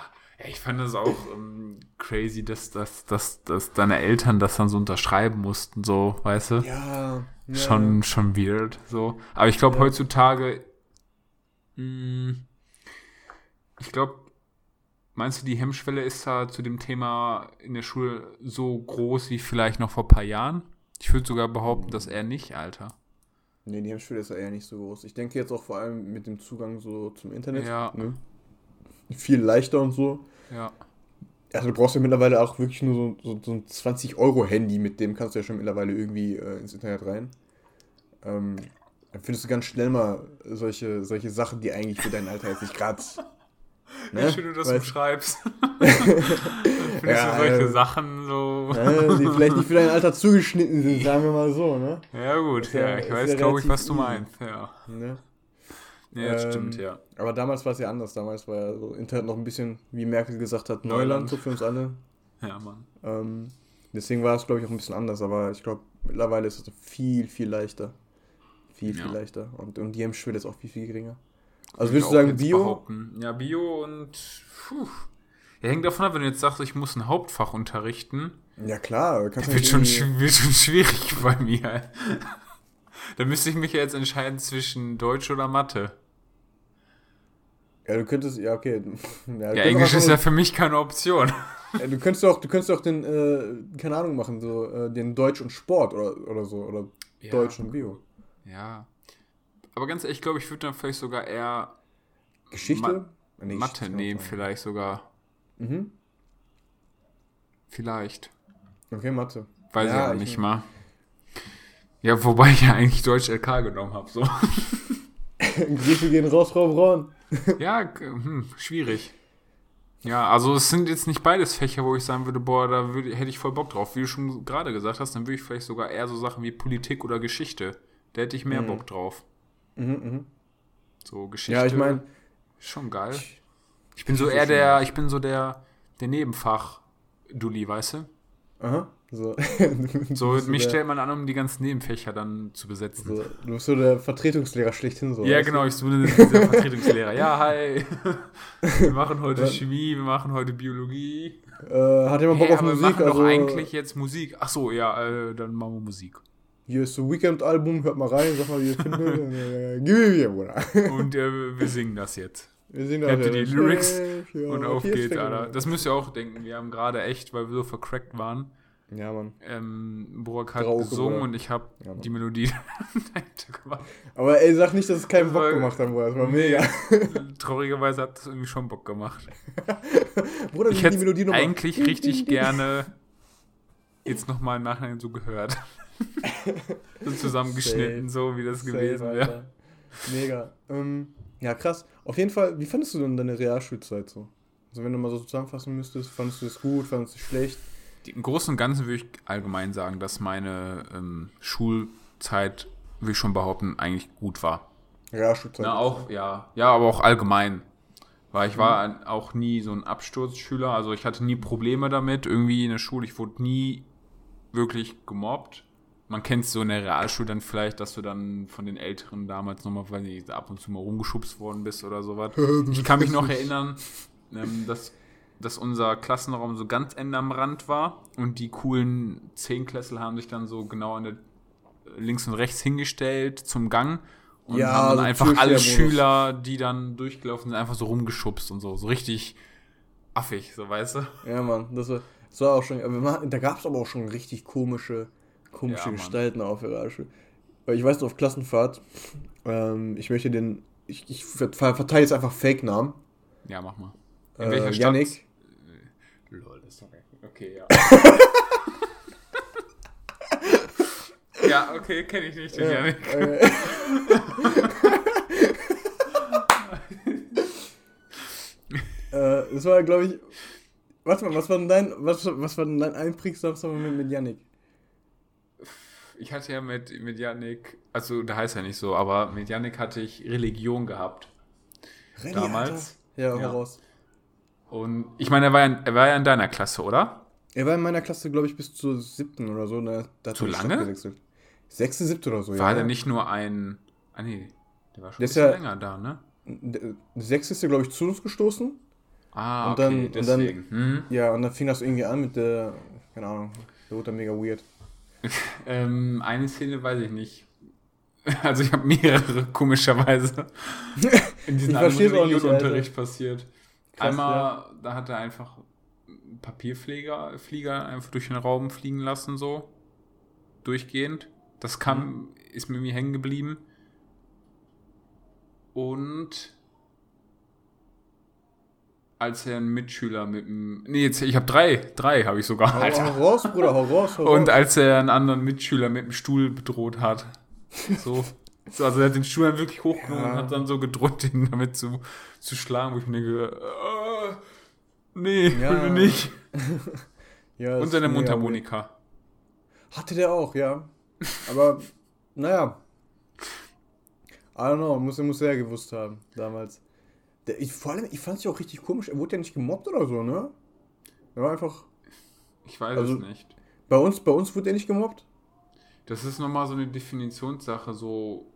Ich fand das auch ähm, crazy, dass, dass, dass, dass deine Eltern das dann so unterschreiben mussten, so, weißt du? Ja, ja. Schon, schon weird, so. Aber ich glaube, Ja. heutzutage, mh, ich glaube, meinst du, die Hemmschwelle ist da zu dem Thema in der Schule so groß wie vielleicht noch vor ein paar Jahren? Ich würde sogar behaupten, dass er nicht, Alter. Nee, die Hemmschwelle ist ja eher nicht so groß. Ich denke jetzt auch vor allem mit dem Zugang so zum Internet. Ja. Ne? Viel leichter und so. Ja. Also du brauchst ja mittlerweile auch wirklich nur so, so, so ein 20-Euro-Handy, mit dem kannst du ja schon mittlerweile irgendwie äh, ins Internet rein. Ähm, dann findest du ganz schnell mal solche, solche Sachen, die eigentlich für dein Alter jetzt nicht gerade. Wie schön du das Weißt- beschreibst. Findest Ja, du solche ja. Sachen so. äh, die vielleicht nicht für dein Alter zugeschnitten sind, sagen wir mal so, ne? Ja, gut, ja- ja, ich weiß, glaube ich, was du meinst, ja. ne? Ja, das Ähm, stimmt, ja. Aber damals war es ja anders. Damals war ja so Internet noch ein bisschen, wie Merkel gesagt hat, Neuland, Neuland. so für uns alle. Ja, Mann. Ähm, deswegen war es, glaube ich, auch ein bisschen anders. Aber ich glaube, mittlerweile ist es viel, viel leichter. Viel, viel Ja. leichter. Und, und die Hemmschwelle ist auch viel, viel geringer. Also Würde würdest du sagen Bio? behaupten. Ja, Bio und. Puh. Ja, hängt davon ab, wenn du jetzt sagst, ich muss ein Hauptfach unterrichten. Ja, klar. Das wird schon, wird schon schwierig bei mir. da müsste ich mich ja jetzt entscheiden zwischen Deutsch oder Mathe. Ja, du könntest, ja, okay. Ja, ja Englisch ist ja für mich keine Option. Ja, du könntest auch, du könntest auch den, äh, keine Ahnung machen, so, äh, den Deutsch und Sport oder, oder so, oder ja. Deutsch und Bio. Ja. Aber ganz ehrlich, ich glaube, ich würde dann vielleicht sogar eher Geschichte? Ma nee, Mathe nehmen, vielleicht sogar. Mhm. Vielleicht. Okay, Mathe. Weiß ja, ich auch nicht mal. Ja, wobei ich ja eigentlich Deutsch LK genommen habe, so. Grieche gehen raus, Frau Braun. Ja, hm, schwierig. Ja, also es sind jetzt nicht beides Fächer, wo ich sagen würde, boah, da würde, hätte ich voll Bock drauf. Wie du schon gerade gesagt hast, dann würde ich vielleicht sogar eher so Sachen wie Politik oder Geschichte. Da hätte ich mehr mhm. Bock drauf. Mhm, mhm. So Geschichte. Ja, ich meine, schon geil. Ich bin so eher der, ich bin so der, der Nebenfach-Dulli, weißt du? Aha. So, so mich der, stellt man an, um die ganzen Nebenfächer dann zu besetzen. So, du bist so der Vertretungslehrer schlechthin. So, ja, genau, ich bin der Vertretungslehrer. Ja, hi. Wir machen heute ja. Chemie, wir machen heute Biologie. Äh, hat jemand Bock hey, auf Musik? Wir machen also, doch eigentlich jetzt Musik. Ach so, ja, äh, dann machen wir Musik. Hier ist so Weekend-Album, hört mal rein, sag mal, wie ihr findet. Gib mir Bruder. Und äh, wir singen das jetzt. Wir singen das ihr die Lyrics? Ja, und auf geht's, Alter. Das müsst ihr auch denken. Wir haben gerade echt, weil wir so vercrackt waren, ja, Mann. Ähm, Burak hat Grau gesungen und ich habe ja, die Melodie gemacht. Aber ey, sag nicht, dass es keinen Bock gemacht hat, Bruder. Das war mega. Traurigerweise hat es irgendwie schon Bock gemacht. Bruder, ich hätte die Melodie nochmal. eigentlich richtig gerne jetzt nochmal im Nachhinein so gehört. so zusammengeschnitten, so wie das Safe, gewesen wäre. Mega. Ähm, ja, krass. Auf jeden Fall, wie fandest du denn deine Realschulzeit so? Also wenn du mal so zusammenfassen müsstest, fandest du es gut, fandest du es schlecht? Im Großen und Ganzen würde ich allgemein sagen, dass meine ähm, Schulzeit, würde ich schon behaupten, eigentlich gut war. Ja, Schulzeit. Na, auch, ja, ja, aber auch allgemein. Weil ich war mhm. auch nie so ein Absturzschüler, also ich hatte nie Probleme damit, irgendwie in der Schule, ich wurde nie wirklich gemobbt. Man kennt es so in der Realschule dann vielleicht, dass du dann von den Älteren damals nochmal, weil ab und zu mal rumgeschubst worden bist oder sowas. Ich kann mich noch erinnern, ähm, dass dass unser Klassenraum so ganz Ende am Rand war und die coolen Zehnklässler haben sich dann so genau der links und rechts hingestellt zum Gang und ja, haben dann einfach alle Schüler, die dann durchgelaufen sind, einfach so rumgeschubst und so. So richtig affig, so weißt du? Ja, Mann, das war, das war auch schon. Da gab es aber auch schon richtig komische, komische ja, Gestalten auf der. Weil ich weiß noch, auf Klassenfahrt, ähm, ich möchte den. Ich, ich verteile jetzt einfach Fake-Namen. Ja, mach mal. In welcher äh, Stadt? Yannick. Lol, das ist doch okay, ja. ja, okay, kenne ich nicht den ja, Janik. Okay. äh, das war, glaube ich. Warte mal, was war denn dein, was, was war denn dein einprägsamster Moment mit Yannick? Ich hatte ja mit, mit Yannick, also da heißt ja nicht so, aber mit Yannick hatte ich Religion gehabt. Reli, damals. Ja, ja. Und ich meine, er war, ja, er war ja in deiner Klasse, oder? Er war in meiner Klasse, glaube ich, bis zur siebten oder so. Ne? Da Zu lange? Sechste, siebte oder so, war ja. War der nicht nur ein. Ah, nee, der war schon der ein bisschen ja, länger da, ne? Sechste ist ja, glaube ich, zu uns gestoßen. Ah, und dann, okay, deswegen. Und dann, hm. Ja, und dann fing das irgendwie an mit der. Keine Ahnung, der wurde dann mega weird. ähm, eine Szene weiß ich nicht. Also ich habe mehrere, komischerweise, in diesem Religionunterricht passiert. Krass, Einmal, ja. da hat er einfach Papierflieger Flieger einfach durch den Raum fliegen lassen, so. Durchgehend. Das kam, mhm. ist mir hängen geblieben. Und als er einen Mitschüler mit dem. Nee, jetzt, ich habe drei. Drei habe ich sogar. Alter. hau raus, Bruder, hau raus, hau Und als er einen anderen Mitschüler mit dem Stuhl bedroht hat. So. So, also er hat den Stuhl dann wirklich hochgenommen ja. und hat dann so gedrückt, ihn damit zu, zu schlagen, wo ich mir denke, äh, nee, ja. will nicht. ja, und seine Mundharmonika. Hatte der auch, ja. Aber, naja. I don't know, muss, muss er ja gewusst haben, damals. Der, ich, vor allem, ich fand es ja auch richtig komisch, er wurde ja nicht gemobbt oder so, ne? Er war einfach. Ich weiß also, es nicht. Bei uns, bei uns wurde er nicht gemobbt? Das ist nochmal so eine Definitionssache, so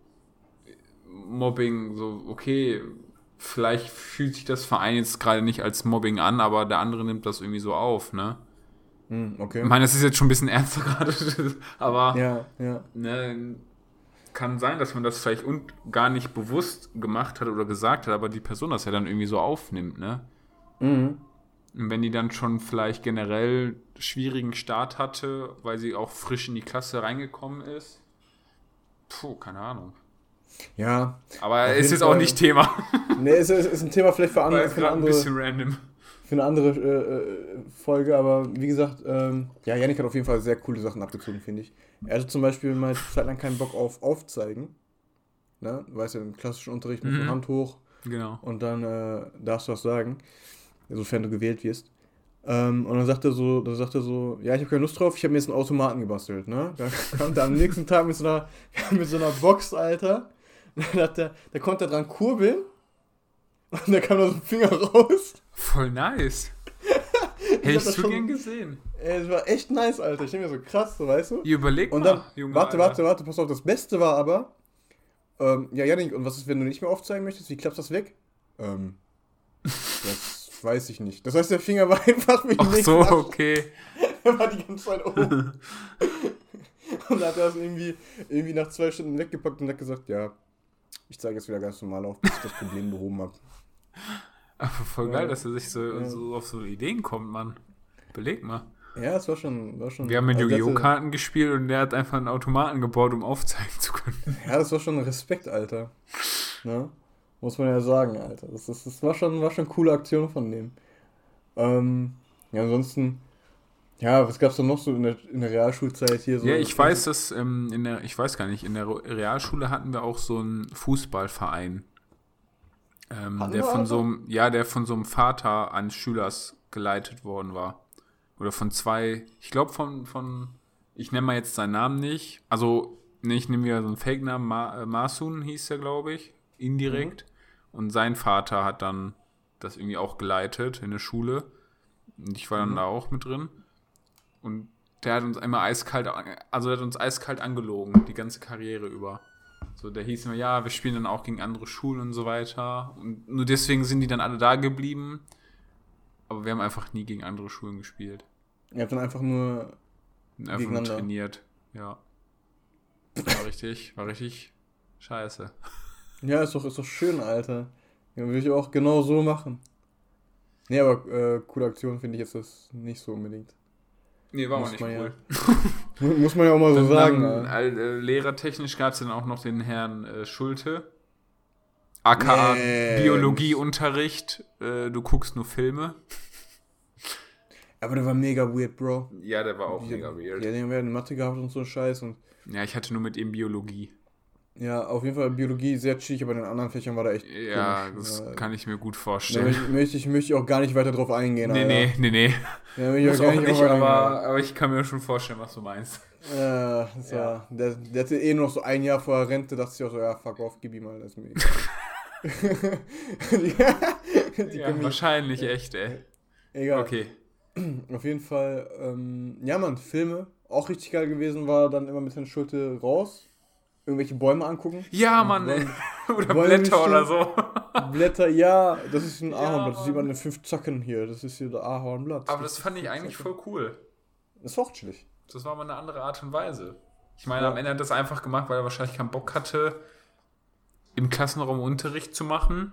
Mobbing, so, okay, vielleicht fühlt sich das Verein jetzt gerade nicht als Mobbing an, aber der andere nimmt das irgendwie so auf, ne? Hm, okay. Ich meine, das ist jetzt schon ein bisschen ernster gerade, aber ja, ja. ne, kann sein, dass man das vielleicht und gar nicht bewusst gemacht hat oder gesagt hat, aber die Person das ja dann irgendwie so aufnimmt, ne? Mhm. Und wenn die dann schon vielleicht generell schwierigen Start hatte, weil sie auch frisch in die Klasse reingekommen ist. Puh, keine Ahnung. Ja. Aber ist jetzt auch nicht Thema. Nee, ist, ist, ist ein Thema vielleicht für, andere, für, eine, gerade ein andere, bisschen random. für eine andere äh, äh, Folge, aber wie gesagt, ähm, ja, Yannick hat auf jeden Fall sehr coole Sachen abgezogen, finde ich. Er hatte zum Beispiel mal eine Zeit lang keinen Bock auf Aufzeigen. Ne? Du weißt ja, im klassischen Unterricht mit Mhm. der Hand hoch Genau. und dann äh, darfst du was sagen, sofern du gewählt wirst. Ähm, und dann sagt er so, dann sagt er so, ja, ich habe keine Lust drauf, ich habe mir jetzt einen Automaten gebastelt, ne? Dann kam er am nächsten Tag mit so einer, mit so einer Box, Alter. Und dann hat er, da konnte er dran kurbeln. Und da kam da so ein Finger raus. Voll nice. Hätte ich das so gern gesehen. Ey, das war echt nice, Alter. Ich denke mir so, krass, so, weißt du? Ihr überlegt Und mal, dann, Junge, warte, Alter. warte, warte, pass auf, das Beste war aber, ähm, ja, Janik, und was ist, wenn du nicht mehr aufzeigen möchtest? Wie klappst das weg? Ähm, das weiß ich nicht. Das heißt, der Finger war einfach wie Ach so, nach- okay. Er war die ganze Zeit oben. und hat das irgendwie, irgendwie nach zwei Stunden weggepackt und hat gesagt, ja, ich zeige jetzt wieder ganz normal auf, bis ich das Problem behoben habe. Aber voll Ja. geil, dass er sich so, Ja. so auf so Ideen kommt, Mann. Beleg mal. Ja, es war schon, war schon. Wir haben mit also Yu-Gi-Oh! Karten gespielt und der hat einfach einen Automaten gebaut, um aufzeigen zu können. Ja, das war schon Respekt, Alter. Ne? Muss man ja sagen, Alter. Das, das, das war, schon, war schon eine coole Aktion von dem. Ähm, ja, ansonsten, ja, was gab's da noch so in der, in der Realschulzeit hier? So, ja, ich weiß, dass ähm, in der, ich weiß gar nicht, in der Realschule hatten wir auch so einen Fußballverein. Ähm, der von auch so einem, ja, der von so einem Vater eines Schülers geleitet worden war. Oder von zwei, ich glaube von, von, ich nenne mal jetzt seinen Namen nicht. Also, ne, ich nehme wieder so einen Fake-Namen, Ma, äh, Masun hieß er, glaube ich, indirekt. Und sein Vater hat dann das irgendwie auch geleitet in der Schule. Und ich war dann Mhm. da auch mit drin. Und der hat uns einmal eiskalt, also der hat uns eiskalt angelogen, die ganze Karriere über. So, der hieß immer, ja, wir spielen dann auch gegen andere Schulen und so weiter. Und nur deswegen sind die dann alle da geblieben. Aber wir haben einfach nie gegen andere Schulen gespielt. Ihr habt dann einfach nur. Einfach nur Gegeneinander. trainiert. Ja. War richtig, war richtig scheiße. Ja, ist doch, ist doch schön, Alter. Ja, würde ich auch genau so machen. Nee, aber äh, coole Aktion finde ich jetzt das nicht so unbedingt. Nee, war Muss auch nicht ja cool. Mu- Muss man ja auch mal so sagen. dann, Alter. äh, lehrertechnisch gab es dann auch noch den Herrn äh, Schulte. AKA Nee. Biologieunterricht. Äh, du guckst nur Filme. Aber der war mega weird, Bro. Ja, der war auch Ja, mega weird. Ja, den haben wir in Mathe gehabt und so Scheiß und Ja, ich hatte nur mit ihm Biologie. Ja, auf jeden Fall Biologie sehr chillig, aber in den anderen Fächern war da echt. Ja, komisch. das Ja, kann ich mir gut Da vorstellen. möchte, möchte, ich, möchte ich auch gar nicht weiter drauf eingehen. Nee, nee, nee, nee. Ja, möchte ich auch gar auch nicht, nicht, aber, aber ich kann mir schon vorstellen, was du meinst. Ja, das Ja. War, der, der hatte eh nur noch so ein Jahr vor der Rente, dachte ich auch so, ja, fuck off, gib ihm mal, das ist mir egal. Ja, wahrscheinlich echt, ey. egal. Okay. Auf jeden Fall, ähm, ja, Mann, Filme, auch richtig geil gewesen, war dann immer mit Herrn Schulte raus, irgendwelche Bäume angucken. Ja, Mann. Bäume- Oder Bäume Blätter oder so. Blätter, ja, das ist ein Ahornblatt, das sieht man in fünf Zacken hier, das ist hier der Ahornblatt. Aber das fand ich eigentlich voll cool. Das war auch chillig. Das war mal eine andere Art und Weise. Ich meine, Ja. am Ende hat er das einfach gemacht, weil er wahrscheinlich keinen Bock hatte, im Klassenraum Unterricht zu machen.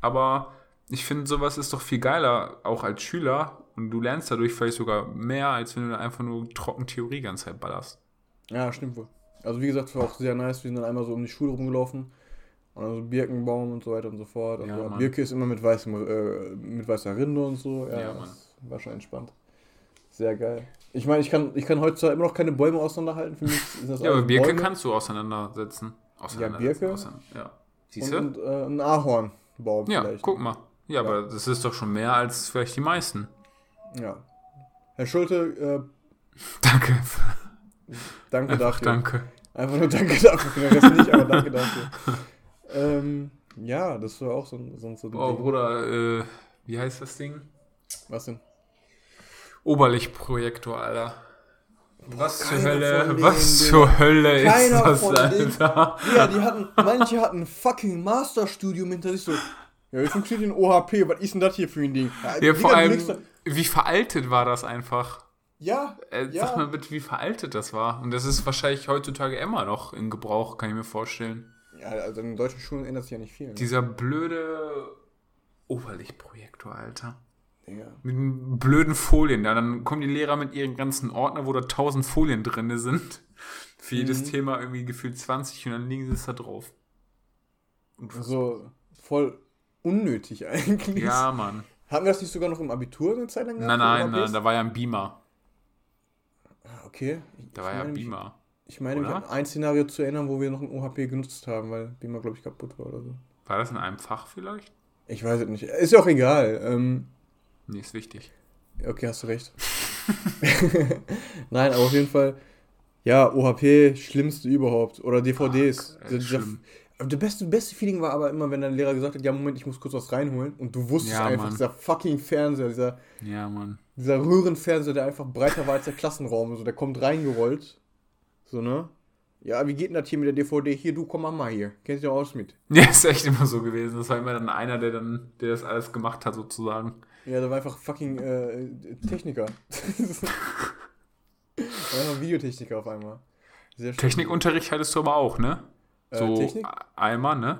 Aber ich finde, sowas ist doch viel geiler, auch als Schüler. Und du lernst dadurch vielleicht sogar mehr, als wenn du einfach nur trocken Theorie die ganze Zeit ballerst. Ja, stimmt wohl. Also wie gesagt, war auch sehr nice. Wir sind dann einmal so um die Schule rumgelaufen. Und dann so Birkenbaum und so weiter und so fort. Ja, Also Mann. Birke ist immer mit, weißem, äh, mit weißer Rinde und so. Ja, Ja, war schon entspannt. Sehr geil. Ich meine, ich kann, ich kann heutzutage immer noch keine Bäume auseinanderhalten. Für mich sind das Ja, aber Birke Bäume. kannst du auseinandersetzen. auseinandersetzen Birke? auseinander- Ja. Siehst du? Und, und äh, ein Ahornbaum Ja, vielleicht. guck mal. Ja, aber das ist doch schon mehr als vielleicht die meisten. Ja. Herr Schulte, äh, danke Einfach dafür. danke. Einfach nur danke dafür. Rest nicht, aber danke dafür. ähm, ja, das war auch so ein, so ein, so ein Oh, Ding. Bruder, äh, wie heißt das Ding? Was denn? Oberlichtprojektor, Alter. Was zur keiner Hölle, was denen, zur Hölle ist das, von denen. Alter? Ja, die hatten, manche hatten ein fucking Masterstudium hinter sich so. Ja, wie funktioniert ein OHP? Was ist denn das hier für ein Ding? Ja, Digga, vor allem, wie veraltet war das einfach? Ja, Äh, ja. Sag mal bitte, wie veraltet das war. Und das ist wahrscheinlich heutzutage immer noch in Gebrauch, kann ich mir vorstellen. ja, also in deutschen Schulen ändert sich ja nicht viel. Ne? Dieser blöde Oberlichtprojektor, Alter. Digga. Mit den blöden Folien. Da dann kommen die Lehrer mit ihren ganzen Ordner, wo da tausend Folien drin sind. Für jedes Mhm. Thema irgendwie gefühlt 20 und dann liegen sie es da drauf. So voll unnötig eigentlich. Ja, Mann. Hatten wir das nicht sogar noch im Abitur eine Zeit lang Nein, gehabt, nein, nein, OHPs? da war ja ein Beamer. Ah, Okay. Ich, Da ich war ja meine ein mich- Beamer. Ich meine mich Oder? an ein Szenario zu erinnern, wo wir noch ein OHP genutzt haben, weil Beamer, glaube ich, kaputt war oder so. War das in einem Fach vielleicht? Ich weiß es nicht. Ist ja auch egal. Ähm, Nee, ist wichtig. okay, hast du recht. Nein, aber auf jeden Fall, ja, OHP, schlimmste überhaupt. Oder DVDs. Fuck, ey, schlimm. Das beste, beste Feeling war aber immer, wenn dein Lehrer gesagt hat, ja, Moment, ich muss kurz was reinholen. Und du wusstest Ja, einfach, Mann. dieser fucking Fernseher, dieser, Ja, Mann. dieser Röhrenfernseher, der einfach breiter war als der Klassenraum. So, der kommt reingerollt. So, ne? Ja, wie geht denn das hier mit der DVD? Hier, du, komm mal mal hier. Kennst du ja aus mit. Ja, ist echt immer so gewesen. Das war immer dann einer, der dann, der das alles gemacht hat, sozusagen. Ja, da war einfach fucking äh, Techniker. da war einfach Videotechniker auf einmal. Sehr. Technikunterricht hattest du aber auch, ne? Äh, So Technik? einmal, ne?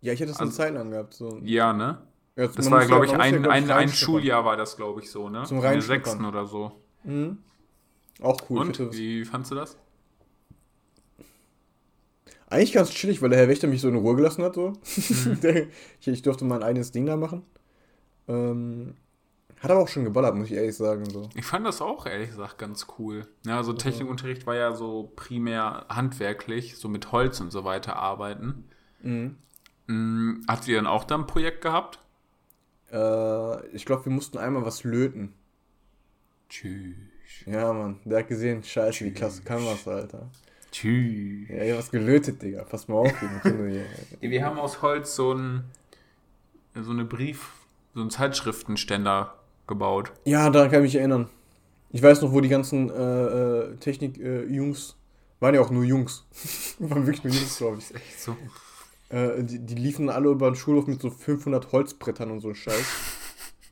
Ja, ich hätte es eine Also- Zeit lang gehabt. So. Ja, ne? Ja, Das war, glaube ich, muss ja, ein, glaub ein, ein. Schuljahr war das, glaube ich, so, ne? Zum In der sechsten oder so. Mhm. Auch cool. Und, wie fandst du das? Eigentlich ganz chillig, weil der Herr Wächter mich so in Ruhe gelassen hat. So. Mhm. Ich, ich durfte mein eigenes Ding da machen. Ähm, hat aber auch schon geballert, muss ich ehrlich sagen. So. Ich fand das auch, ehrlich gesagt, ganz cool. Ja, also Technikunterricht war ja so primär handwerklich, so mit Holz und so weiter arbeiten. Mhm. Mhm. Habt ihr dann auch da ein Projekt gehabt? Äh, ich glaube, wir mussten einmal was löten. Tschüss. Ja, Mann. Der hat gesehen, scheiße, wie klasse kann was, Alter. Tschüss. Ja, ihr was gelötet, Digga. Pass mal auf, hier. Wir haben aus Holz so ein so eine Brief, so einen Zeitschriftenständer gebaut. Ja, daran kann ich mich erinnern. Ich weiß noch, wo die ganzen äh, äh, Technik-Jungs, waren ja auch nur Jungs, waren wirklich nur Jungs, glaube ich. Echt so. Äh, die, die liefen alle über den Schulhof mit so 500 Holzbrettern und so ein Scheiß.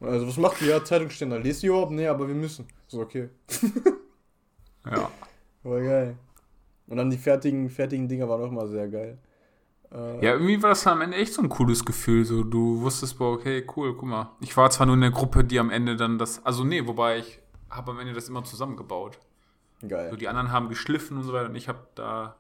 Also, was macht ihr? Ja, Zeitungsständer. Lest ihr überhaupt? Nee, aber wir müssen. So, okay. Ja. War geil. Und dann die fertigen, fertigen Dinger waren auch mal sehr geil. Ja, irgendwie war das am Ende echt so ein cooles Gefühl. So, du wusstest, boah, okay, cool, guck mal. Ich war zwar nur in der Gruppe, die am Ende dann das. Also, nee, wobei ich habe am Ende das immer zusammengebaut. So, Geil. die anderen haben geschliffen und so weiter und ich habe da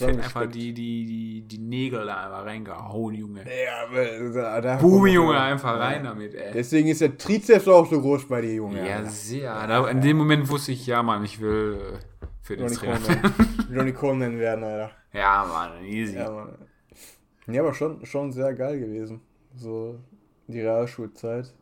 einfach die, die, die, die Nägel da einfach reingehauen, Junge. Ja, da, da Boom, Junge, einfach rein damit, ey. Deswegen ist der Trizeps auch so groß bei dir, Junge. Ja, Alter. sehr. Da, in dem Moment wusste ich, ja, Mann, ich will äh, Johnny Fitnesstrainer. Coleman. Johnny Coleman werden, Alter. Ja, Mann, easy. Ja, Mann. Ja, aber schon, schon sehr geil gewesen. So die Realschulzeit.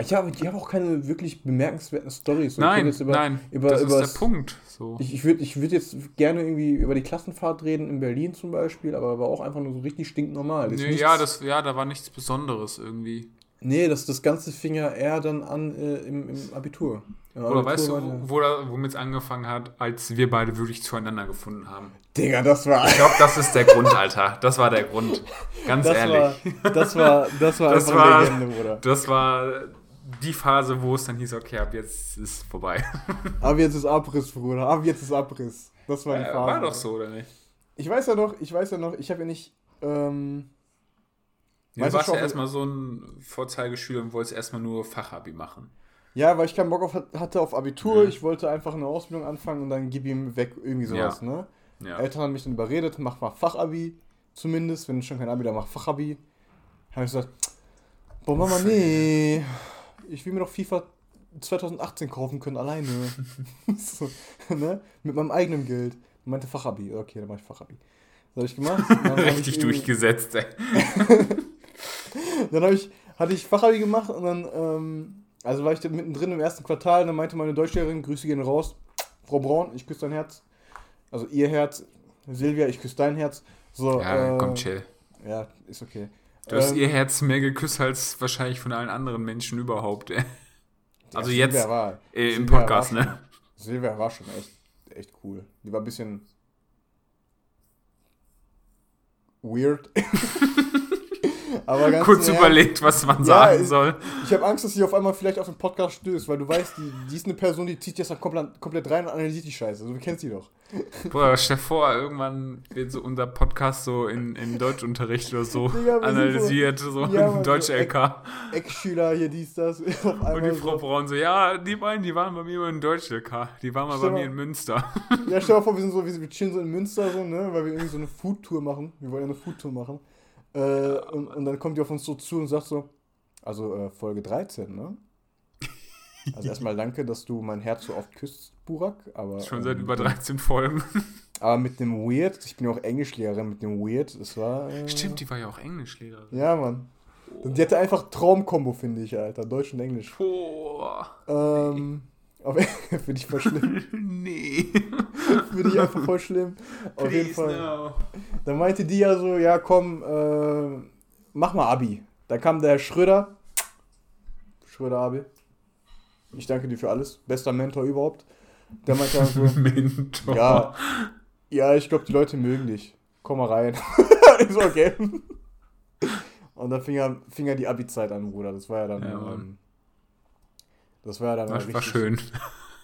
Ich habe, ich habe auch keine wirklich bemerkenswerten Storys. Nein, über, nein, über, das über ist der Punkt. So. Ich, ich würde ich würd jetzt gerne irgendwie über die Klassenfahrt reden in Berlin zum Beispiel, aber war auch einfach nur so richtig stinknormal. Nee, ja, das, ja, da war nichts Besonderes irgendwie. Nee, das, das Ganze fing ja eher dann an äh, im, im Abitur. Im Oder Abitur weißt du, wo, da- womit es angefangen hat, als wir beide wirklich zueinander gefunden haben? Digga, das war. Ich glaube, das ist der Grund, Alter. Das war der Grund. Ganz Das ehrlich. war, das war, das war Das einfach war- Legende, Bruder. Das war die Phase, wo es dann hieß, okay, ab jetzt ist vorbei. Ab jetzt ist Abriss, Bruder. Ab jetzt ist Abriss. Das war die Äh, Phase. war doch so, oder nicht? Ich weiß ja noch, ich weiß ja noch, ich habe ja nicht. Ähm, Ja, Weißt du warst ja erstmal so ein Vorzeigeschüler und wolltest erstmal nur Fachabi machen. ja, weil ich keinen Bock auf, hatte auf Abitur. Mhm. Ich wollte einfach eine Ausbildung anfangen und dann gib ihm weg, irgendwie sowas, Ja. ne? Ja. Eltern haben mich dann überredet, mach mal Fachabi, zumindest, wenn du schon kein Abi, dann mach Fachabi. Habe ich gesagt, boah Mama, nee, ich will mir doch FIFA 2018 kaufen können, alleine. so, ne? Mit meinem eigenen Geld. Und meinte Fachabi, okay, dann mach ich Fachabi. Das habe ich gemacht. Ich Richtig durchgesetzt, ey. Dann habe ich, hatte ich Fachabi gemacht und dann, ähm, also war ich da mittendrin im ersten Quartal und dann meinte meine Deutschlehrerin, Grüße gehen raus, Frau Braun, ich küsse dein Herz. Also ihr Herz, Silvia, ich küsse dein Herz. So, Ja, äh, komm, chill. Ja, ist okay. Du hast Ähm, ihr Herz mehr geküsst als wahrscheinlich von allen anderen Menschen überhaupt, ey. ja, also Silvia jetzt, war, Äh, Im Silvia Podcast, ne? Silvia war schon echt, echt cool. Die war ein bisschen ganz Kurz im Ernst, überlegt, was man Ja, sagen ich- soll. Ich habe Angst, dass sie auf einmal vielleicht auf den Podcast stößt, weil du weißt, die, die ist eine Person, die zieht jetzt dann komplett, komplett rein und analysiert die Scheiße. Also, du kennst sie doch. Boah, stell dir vor, irgendwann wird so unser Podcast so in, in Deutschunterricht oder so Digga, analysiert, so, Ja, in Mann, Deutsch so LK. Ex-Schüler hier, dies, das. Und die so. Frau Braun so, ja, die beiden, die waren bei mir in Deutsch LK. Die waren mal bei Stell mir mal- in Münster. Ja, stell dir vor, wir sind so, wir, wir chillen so in Münster so, ne, weil wir irgendwie so eine Foodtour machen. Wir wollen eine Foodtour machen. Äh, und, und dann kommt die auf uns so zu und sagt so, also äh, Folge 13, ne? Also erstmal danke, dass du mein Herz so oft küsst, Burak, aber Schon seit ähm, über 13 Folgen. aber mit dem Weird, ich bin ja auch Englischlehrerin, mit dem Weird, das war äh, Stimmt, die war ja auch Englischlehrerin. Ja, Mann. Die hatte einfach Traumkombo, finde ich, Alter, Deutsch und Englisch. Boah. Ähm, aber finde ich voll schlimm. Nee. Finde ich einfach voll schlimm. Auf jeden Please, Fall. no. Dann meinte die ja so, ja komm, äh, mach mal Abi. Da kam der Herr Schröder. Schröder Abi. Ich danke dir für alles. Bester Mentor überhaupt. Der meinte dann so, Mentor. ja, ja, ich glaube, die Leute mögen dich. Komm mal rein. ich so, okay. Und dann fing er, fing er die Abi-Zeit an, Bruder. Das war ja dann. Ja, ähm, das war ja dann Das war schön.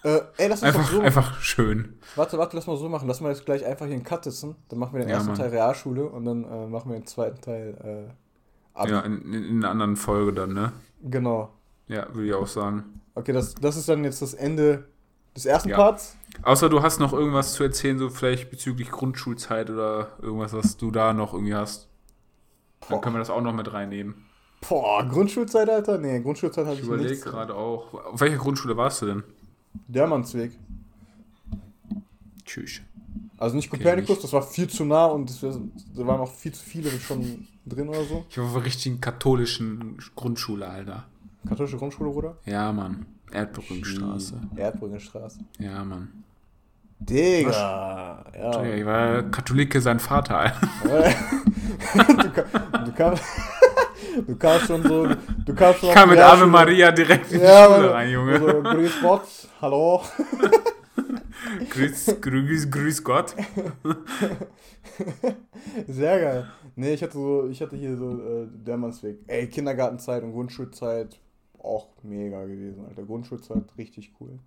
Äh, ey, lass uns Einfach, so einfach schön. Warte, warte, lass mal so machen. Lass mal jetzt gleich einfach hier einen Cut setzen. Dann machen wir den Ja, ersten Mann. Teil Realschule und dann äh, machen wir den zweiten Teil äh, Abi. Ja, in, in, in einer anderen Folge dann, ne? Genau. Ja, würde ich auch sagen. Okay, das, das ist dann jetzt das Ende des ersten Ja. Parts. Außer du hast noch irgendwas zu erzählen, so vielleicht bezüglich Grundschulzeit oder irgendwas, was du da noch irgendwie hast. Dann können wir das auch noch mit reinnehmen. Boah, Grundschulzeit, Alter? Nee, Grundschulzeit habe Ich ich, überlege gerade auch. Auf welcher Grundschule warst du denn? Dermannsweg. Tschüss. Also nicht Okay, Kopernikus, nicht. das war viel zu nah und da waren auch viel zu viele schon drin oder so. Ich war auf einer richtigen katholischen Grundschule, Alter. Katholische Grundschule, Bruder? Ja, Mann. Erdbrückenstraße. Erdbrückenstraße. Ja, Mann. Digga. Ja. Ich war Katholike, sein Vater, Alter. du, du, kamst, du kamst schon so. Du kamst schon Ich kam mit Ave. Maria direkt in die Ja, Schule Mann. rein, Junge. Also, grüß Gott, hallo. Grüß, grüß, grüß Gott. Sehr geil. Nee, ich hatte so, ich hatte hier so äh, Dermannsweg. Ey, Kindergartenzeit und Grundschulzeit auch mega gewesen, Alter. Grundschulzeit richtig cool.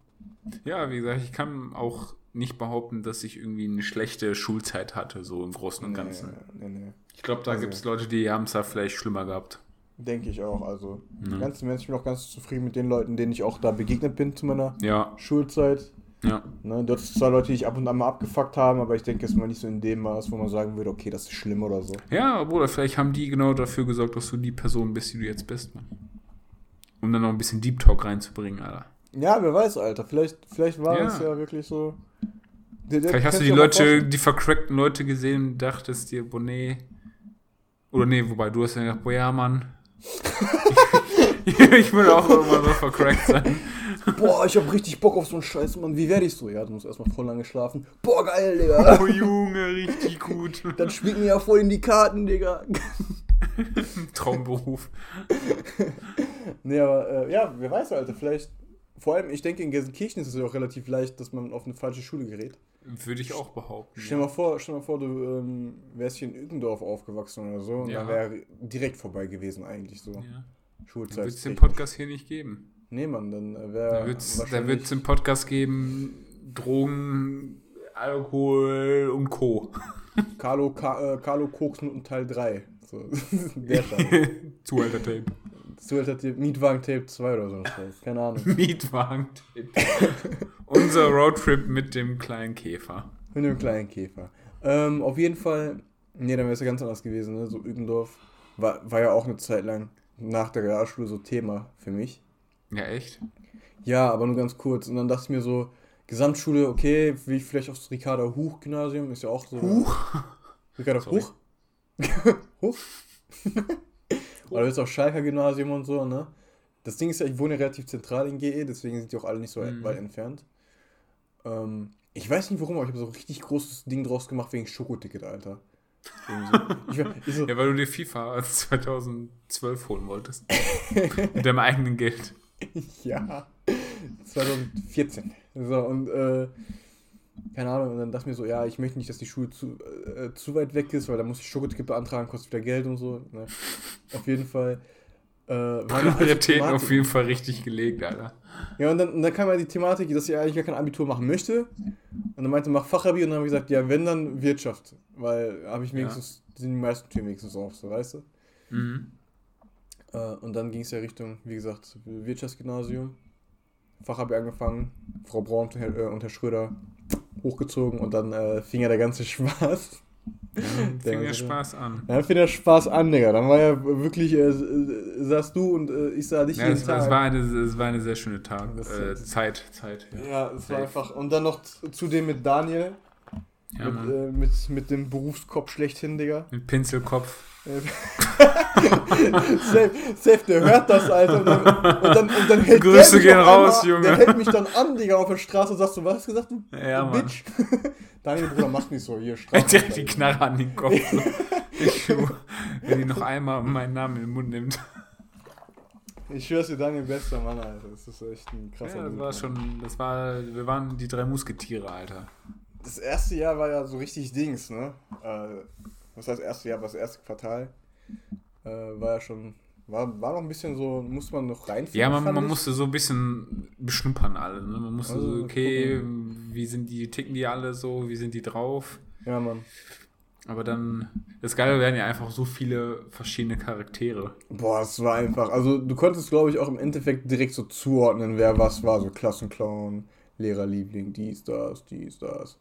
Ja, wie gesagt, ich kann auch nicht behaupten, dass ich irgendwie eine schlechte Schulzeit hatte, so im Großen und Ganzen. Nee, nee, nee. Ich glaube, da Also- gibt es Leute, die haben es da vielleicht schlimmer gehabt. Denke ich auch. Also, Ja. ganz im Ernst, ich bin auch ganz zufrieden mit den Leuten, denen ich auch da begegnet bin zu meiner Ja, Schulzeit. ja. Ne, dort sind zwar Leute, die ich ab und an mal abgefuckt haben, aber ich denke, es mal nicht so in dem Maß, wo man sagen würde, okay, das ist schlimm oder so. Ja, Bruder, vielleicht haben die genau dafür gesorgt, dass du die Person bist, die du jetzt bist, Mann. Um dann noch ein bisschen Deep Talk reinzubringen, Alter. Ja, wer weiß, Alter. Vielleicht, vielleicht war Ja. es ja wirklich so. Der- der- Vielleicht hast du die Leute, die vercrackten Leute gesehen und dachtest dir, boah, nee. Oder nee, wobei du hast ja gedacht, boah, ja, Mann. ich würde auch irgendwann so vercrackt sein. Boah, ich hab richtig Bock auf so einen Scheiß, Mann. Wie werde ich so? Ja, du musst erstmal voll lange schlafen. Boah, geil, Digga. Oh, Junge, richtig gut. Dann spielt mir ja voll in die Karten, Digga. Traumberuf. Nee, aber äh, ja, wer weiß, Alter. Vielleicht. Vor allem, ich denke, in Gelsenkirchen ist es ja auch relativ leicht, dass man auf eine falsche Schule gerät. Würde ich auch behaupten. Stell mal vor, stell mal vor, du ähm, wärst hier in Ügendorf aufgewachsen oder so und Ja. dann wäre direkt vorbei gewesen eigentlich so. Ja. Dann Schulzeit. wird es den Podcast hier nicht geben. Nee, Mann, dann Da wäre wird es da wahrscheinlich- wird's den Podcast geben, Drogen, Alkohol und Co. Carlo, Ka äh, Carlo Koks und Teil 3. So, der Stand. Zuhälter-Tape. Zuhälter hat Mietwagen Tape 2 oder so. Keine Ahnung. Mietwagen-Tape. Unser Roadtrip mit dem kleinen Käfer. Mit dem kleinen Käfer. Ähm, auf jeden Fall, nee, dann wäre es ja ganz anders gewesen, ne? So Ügendorf war, war ja auch eine Zeit lang nach der Realschule so Thema für mich. Ja, echt? Ja, aber nur ganz kurz. Und dann dachte ich mir so, Gesamtschule, okay, wie vielleicht aufs Ricarda Huch Gymnasium, ist ja auch so. Huch? Ricarda Sorry. Huch? Huch? Oder jetzt auch Schalker Gymnasium und so, ne? Das Ding ist ja, ich wohne ja relativ zentral in GE, deswegen sind die auch alle nicht so Mhm. weit entfernt. Ähm, ich weiß nicht warum, aber ich habe so ein richtig großes Ding draus gemacht wegen Schokoticket, Alter. So. Ich, war- ich so, Ja, weil du dir FIFA 2012 holen wolltest. mit deinem eigenen Geld. Ja, 2014. So, und äh, keine Ahnung, und dann dachte ich mir so, ja, ich möchte nicht, dass die Schule zu, äh, zu weit weg ist, weil da muss ich Schokoticket beantragen, kostet wieder Geld und so. Ne? Auf jeden Fall. Äh, Prioritäten auf jeden Fall richtig gelegt, Alter. Ja, und dann, und dann kam ja die Thematik, dass ich eigentlich gar kein Abitur machen möchte. Und dann meinte, mach Fachabi. Und dann habe ich gesagt, ja, wenn, dann Wirtschaft. Weil habe ich wenigstens, sind die meisten Türen wenigstens auch so, weißt du? Mhm. Äh, und dann ging es ja Richtung, wie gesagt, Wirtschaftsgymnasium. Fachabi angefangen, Frau Braun und Herr, äh, und Herr Schröder hochgezogen und dann äh, fing ja der ganze Spaß. Fing Der- ja Spaß an. Dann fing der Spaß an, Digga. Dann war ja wirklich, äh, saß du und äh, ich sah dich Ja, jeden es, Tag. es, war eine, es war eine sehr schöne Tag. Äh, Zeit, Zeit. Ja, ja, es war einfach. Und dann noch zudem mit Daniel, ja mit, äh, mit, mit dem Berufskopf schlechthin, Digga. Mit Pinselkopf. safe, safe, der hört das, Alter. Und dann, und dann, und dann hält Grüße der gehen raus, einmal, Junge. Der hält mich dann an, Digga, auf der Straße und sagst du, was hast du gesagt, du Ja, du. Bitch? Daniel, Bruder, mach nicht so, hier, Straße. Direkt die Knarre an den Kopf. ich wenn die noch einmal meinen Namen in den Mund nimmt. Ich schwör's dir, Daniel, bester Mann, Alter. Das ist echt ein krasser Ja, das Dude, war schon, das war, wir waren die drei Musketiere, Alter. Das erste Jahr war ja so richtig Dings, ne? Äh, was heißt erste Jahr, was erste Quartal? Äh, war ja schon, war, war noch ein bisschen so, musste man noch reinfinden. Ja, man, man musste so ein bisschen beschnuppern alle. Ne? Man musste Also, so, okay, wie sind die, ticken die alle so, wie sind die drauf? Ja, Mann. Aber dann, das Geile werden ja einfach so viele verschiedene Charaktere. Boah, es war einfach, also du konntest, glaube ich, auch im Endeffekt direkt so zuordnen, wer was war, so Klassenclown, Lehrerliebling, dies, das, dies, das.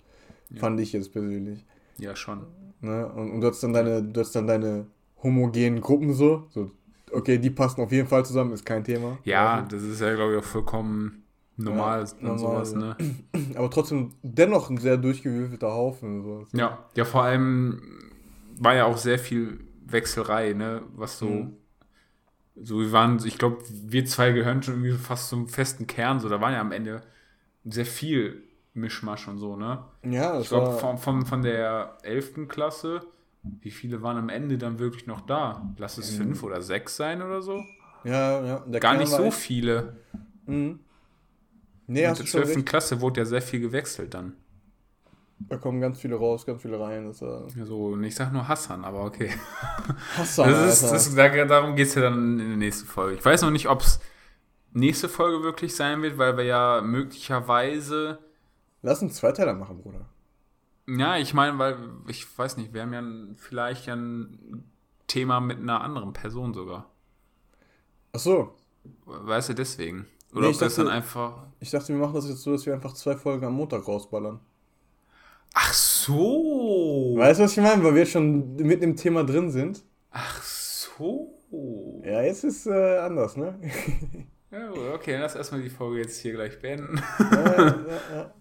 Ja. Fand ich jetzt persönlich. Ja, schon. Ne? Und, und du hast dann deine, du hast dann deine homogenen Gruppen so, so, okay, die passen auf jeden Fall zusammen, ist kein Thema. Ja, das ist ja, glaube ich, auch vollkommen normal Ja, und normal, sowas, ne? Aber trotzdem dennoch ein sehr durchgewürfelter Haufen. So. Ja, ja, vor allem war ja auch sehr viel Wechselei, ne? Was so, Mhm. so wir waren, ich glaube, wir zwei gehören schon irgendwie fast zum festen Kern, so, da waren ja am Ende sehr viel Mischmasch und so, ne? Ja, das Ich glaube, war, von, von, von der 11. Klasse, wie viele waren am Ende dann wirklich noch da? Lass es Mhm. fünf oder sechs sein oder so? ja, ja. Der Gar Kern nicht so echt- viele. Mhm. Nee, In der du schon 12. recht. Klasse wurde ja sehr viel gewechselt dann. Da kommen ganz viele raus, ganz viele rein. Das war Also, ich sag nur Hassan, aber okay. Hassan, Das ist, das, da- darum geht es ja dann in der nächsten Folge. Ich weiß noch nicht, ob es nächste Folge wirklich sein wird, weil wir ja möglicherweise. Lass einen Zweiteiler machen, Bruder. Ja, ich meine, weil ich weiß nicht, wir haben ja vielleicht ja ein Thema mit einer anderen Person sogar. Ach so. Weißt du, deswegen. Oder Nee, ob ich das dann dachte- einfach. Ich dachte, wir machen das jetzt so, dass wir einfach zwei Folgen am Montag rausballern. Ach so! Weißt du, was ich meine? Weil wir schon mit dem Thema drin sind. Ach so! Ja, jetzt ist äh, anders, ne? Ja, okay, dann lass erstmal die Folge jetzt hier gleich beenden. ja, ja, ja.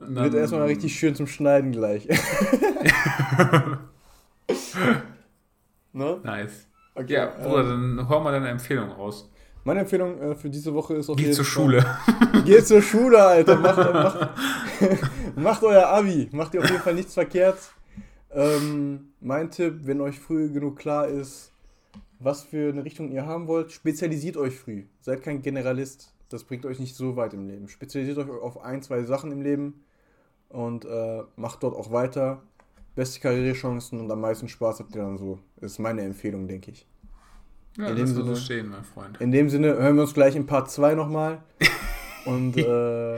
Und Wird dann- erstmal richtig schön zum Schneiden gleich. ne? Nice. Okay, Ja, Bruder, äh, dann hör mal deine Empfehlung raus. meine Empfehlung äh, für diese Woche ist auf Geh jeden zur Schule. Geht zur Schule, Alter. Macht, macht, macht euer Abi. Macht ihr auf jeden Fall nichts verkehrt. Ähm, mein Tipp, wenn euch früh genug klar ist, was für eine Richtung ihr haben wollt, spezialisiert euch früh. Seid kein Generalist. Das bringt euch nicht so weit im Leben. Spezialisiert euch auf ein, zwei Sachen im Leben und äh, macht dort auch weiter. Beste Karrierechancen und am meisten Spaß habt ihr dann so. Ist meine Empfehlung, denke ich. Ja, In dem mal so Sinne- stehen, mein Freund. In dem Sinne hören wir uns gleich in Part 2 nochmal. Und äh,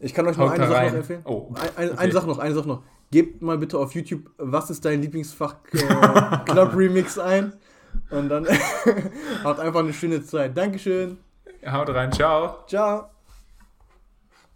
ich kann euch noch Haut eine da Sache rein. noch empfehlen. Oh, okay. Eine Sache noch, eine Sache noch. Gebt mal bitte auf YouTube, was ist dein Lieblingsfach äh, Club Remix ein. Und dann habt einfach eine schöne Zeit. Dankeschön. Haut rein, ciao. Ciao.